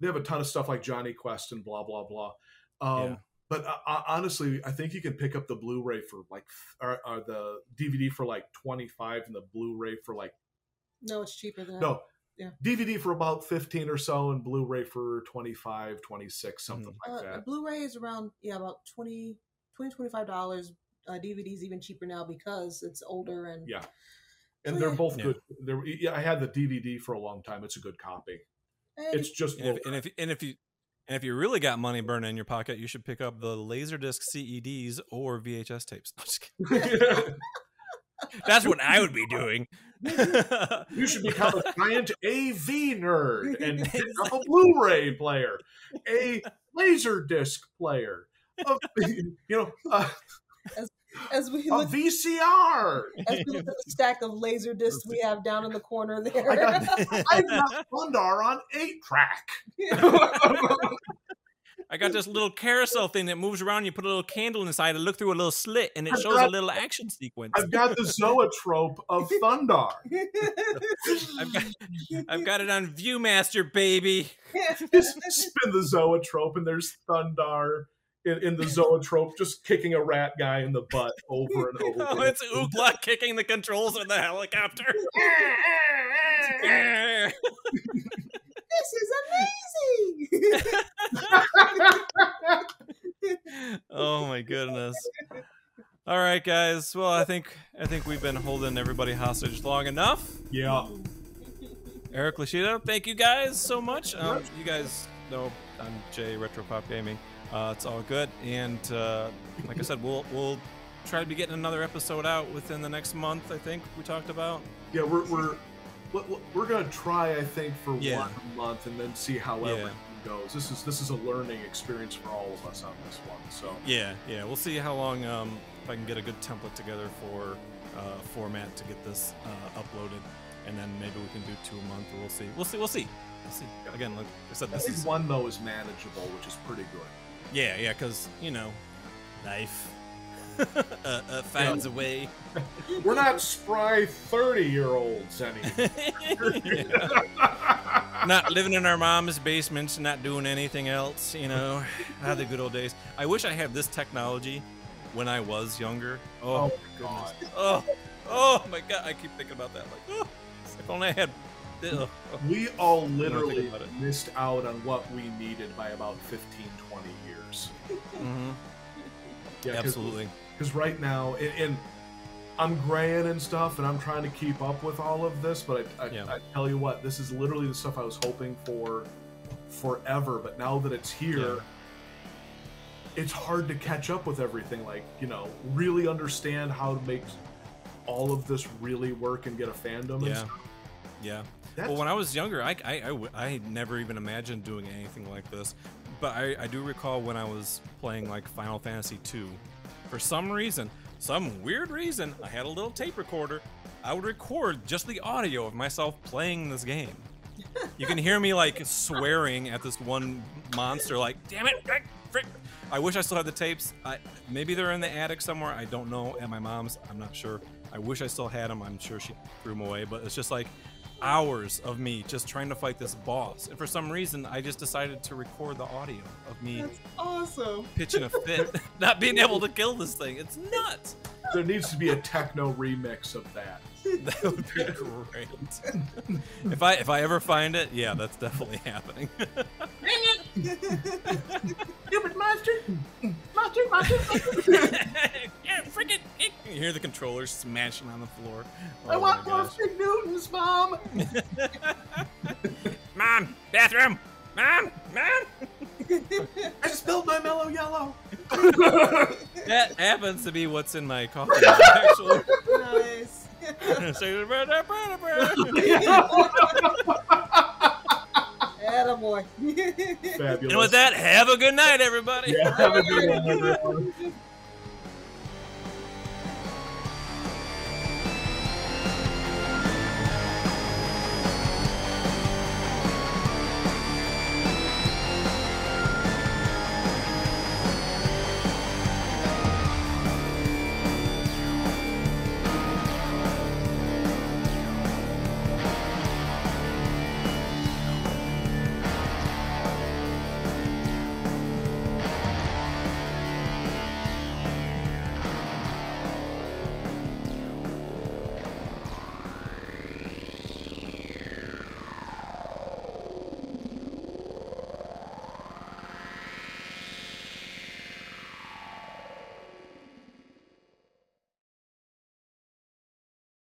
They have a ton of stuff like Jonny Quest and blah blah blah. Um, Yeah. But uh, uh, honestly, I think you can pick up the Blu-ray for like, or, or the DVD for like twenty five, and the Blu-ray for like No, it's cheaper than no, Yeah. DVD for about 15 or so, and Blu-ray for 25, 26, something like Uh, that. Blu-ray is around yeah about 20 25 dollars. Uh, DVD's even cheaper now because it's older and Yeah. And So, they're yeah. both Yeah. good. They're, yeah, I had the DVD for a long time. It's a good copy. and It's just And if, and if and if you and if you really got money burning in your pocket, you should pick up the Laserdisc CEDs or VHS tapes. No, just. That's what I would be doing. you should become a giant AV nerd and pick up a Blu-ray player, a laser disc player, a, you know, a, as we a VCR. as we look at the stack of laser discs we have down in the corner there. I got, I've got Thundarr on eight track. I got this little carousel thing that moves around. You put a little candle inside and look through a little slit, and it I've shows a little action sequence. I've got the Zoetrope of Thundarr. I've got, I've got it on ViewMaster, baby. Just spin the Zoetrope, and there's Thundarr in, in the Zoetrope just kicking a rat guy in the butt over and over. Oh, it's Ookla kicking the controls of the helicopter. this is amazing. oh my goodness. All right, guys. Well, I think I think we've been holding everybody hostage long enough. yeah. Aric Laschita, thank you guys so much. Um, you guys know I'm Jay Retro Pop Gaming. Uh, it's all good, and uh, like I said, we'll we'll try to be getting another episode out within the next month. I think we talked about. Yeah, we're we're we're- gonna try, I think, for Yeah. one month and then see how Yeah. everything goes. This is this is a learning experience for all of us on this one. So Yeah, yeah. We'll see how long um, if I can get a good template together for uh, format to get this uh, uploaded, and then maybe we can do two a month. We'll see. We'll see. We'll see. We'll see. Again, like I said, I this think is one though is manageable, which is pretty good. Yeah, yeah. Because you know, life uh, uh, finds a way. We're not spry thirty-year-olds anymore. not living in our mom's basements, not doing anything else. You know, ah, the good old days. I wish I had this technology when I was younger. Oh, Oh, my God. goodness. Oh, oh my god! I keep thinking about that. Like, oh, if only I had. Oh, oh. We all literally missed out on what we needed by about 15, 20 years. Mhm. Yeah, Absolutely. Because right now, and, and I'm graying and stuff, and I'm trying to keep up with all of this. But I, I, Yeah. I tell you what, this is literally the stuff I was hoping for forever. But now that it's here, Yeah. it's hard to catch up with everything. Like you know, really understand how to make all of this really work and get a fandom. And Yeah. stuff. Yeah. That's, Well, when I was younger, I I I never even imagined doing anything like this. But I, I do recall when I was playing like Final Fantasy II, for some reason, some weird reason, I had a little tape recorder. I would record just the audio of myself playing this game. You can hear me like swearing at this one monster, like, damn it, frick, frick." I wish I still had the tapes. I, maybe they're in the attic somewhere. I don't know. At my mom's, I'm not sure. I wish I still had them. I'm sure she threw them away. But it's just like hours of me just trying to fight this boss. And for some reason, I just decided to record the audio of me That's awesome. pitching a fit, not being able to kill this thing. It's nuts. there needs to be a techno remix of that. That would be great. if I if I ever find it, yeah, that's definitely happening. Stupid monster! Monster, monster! yeah, freaking! You hear the controller smashing on the floor. I Oh want more Newtons, Mom! Mom, bathroom. Mom, mom. I spilled my mellow yellow! That happens to be what's in my coffee. Actually. nice. Attaboy. Fabulous. and with that, have a good night, everybody. yeah, have a good one, everyone.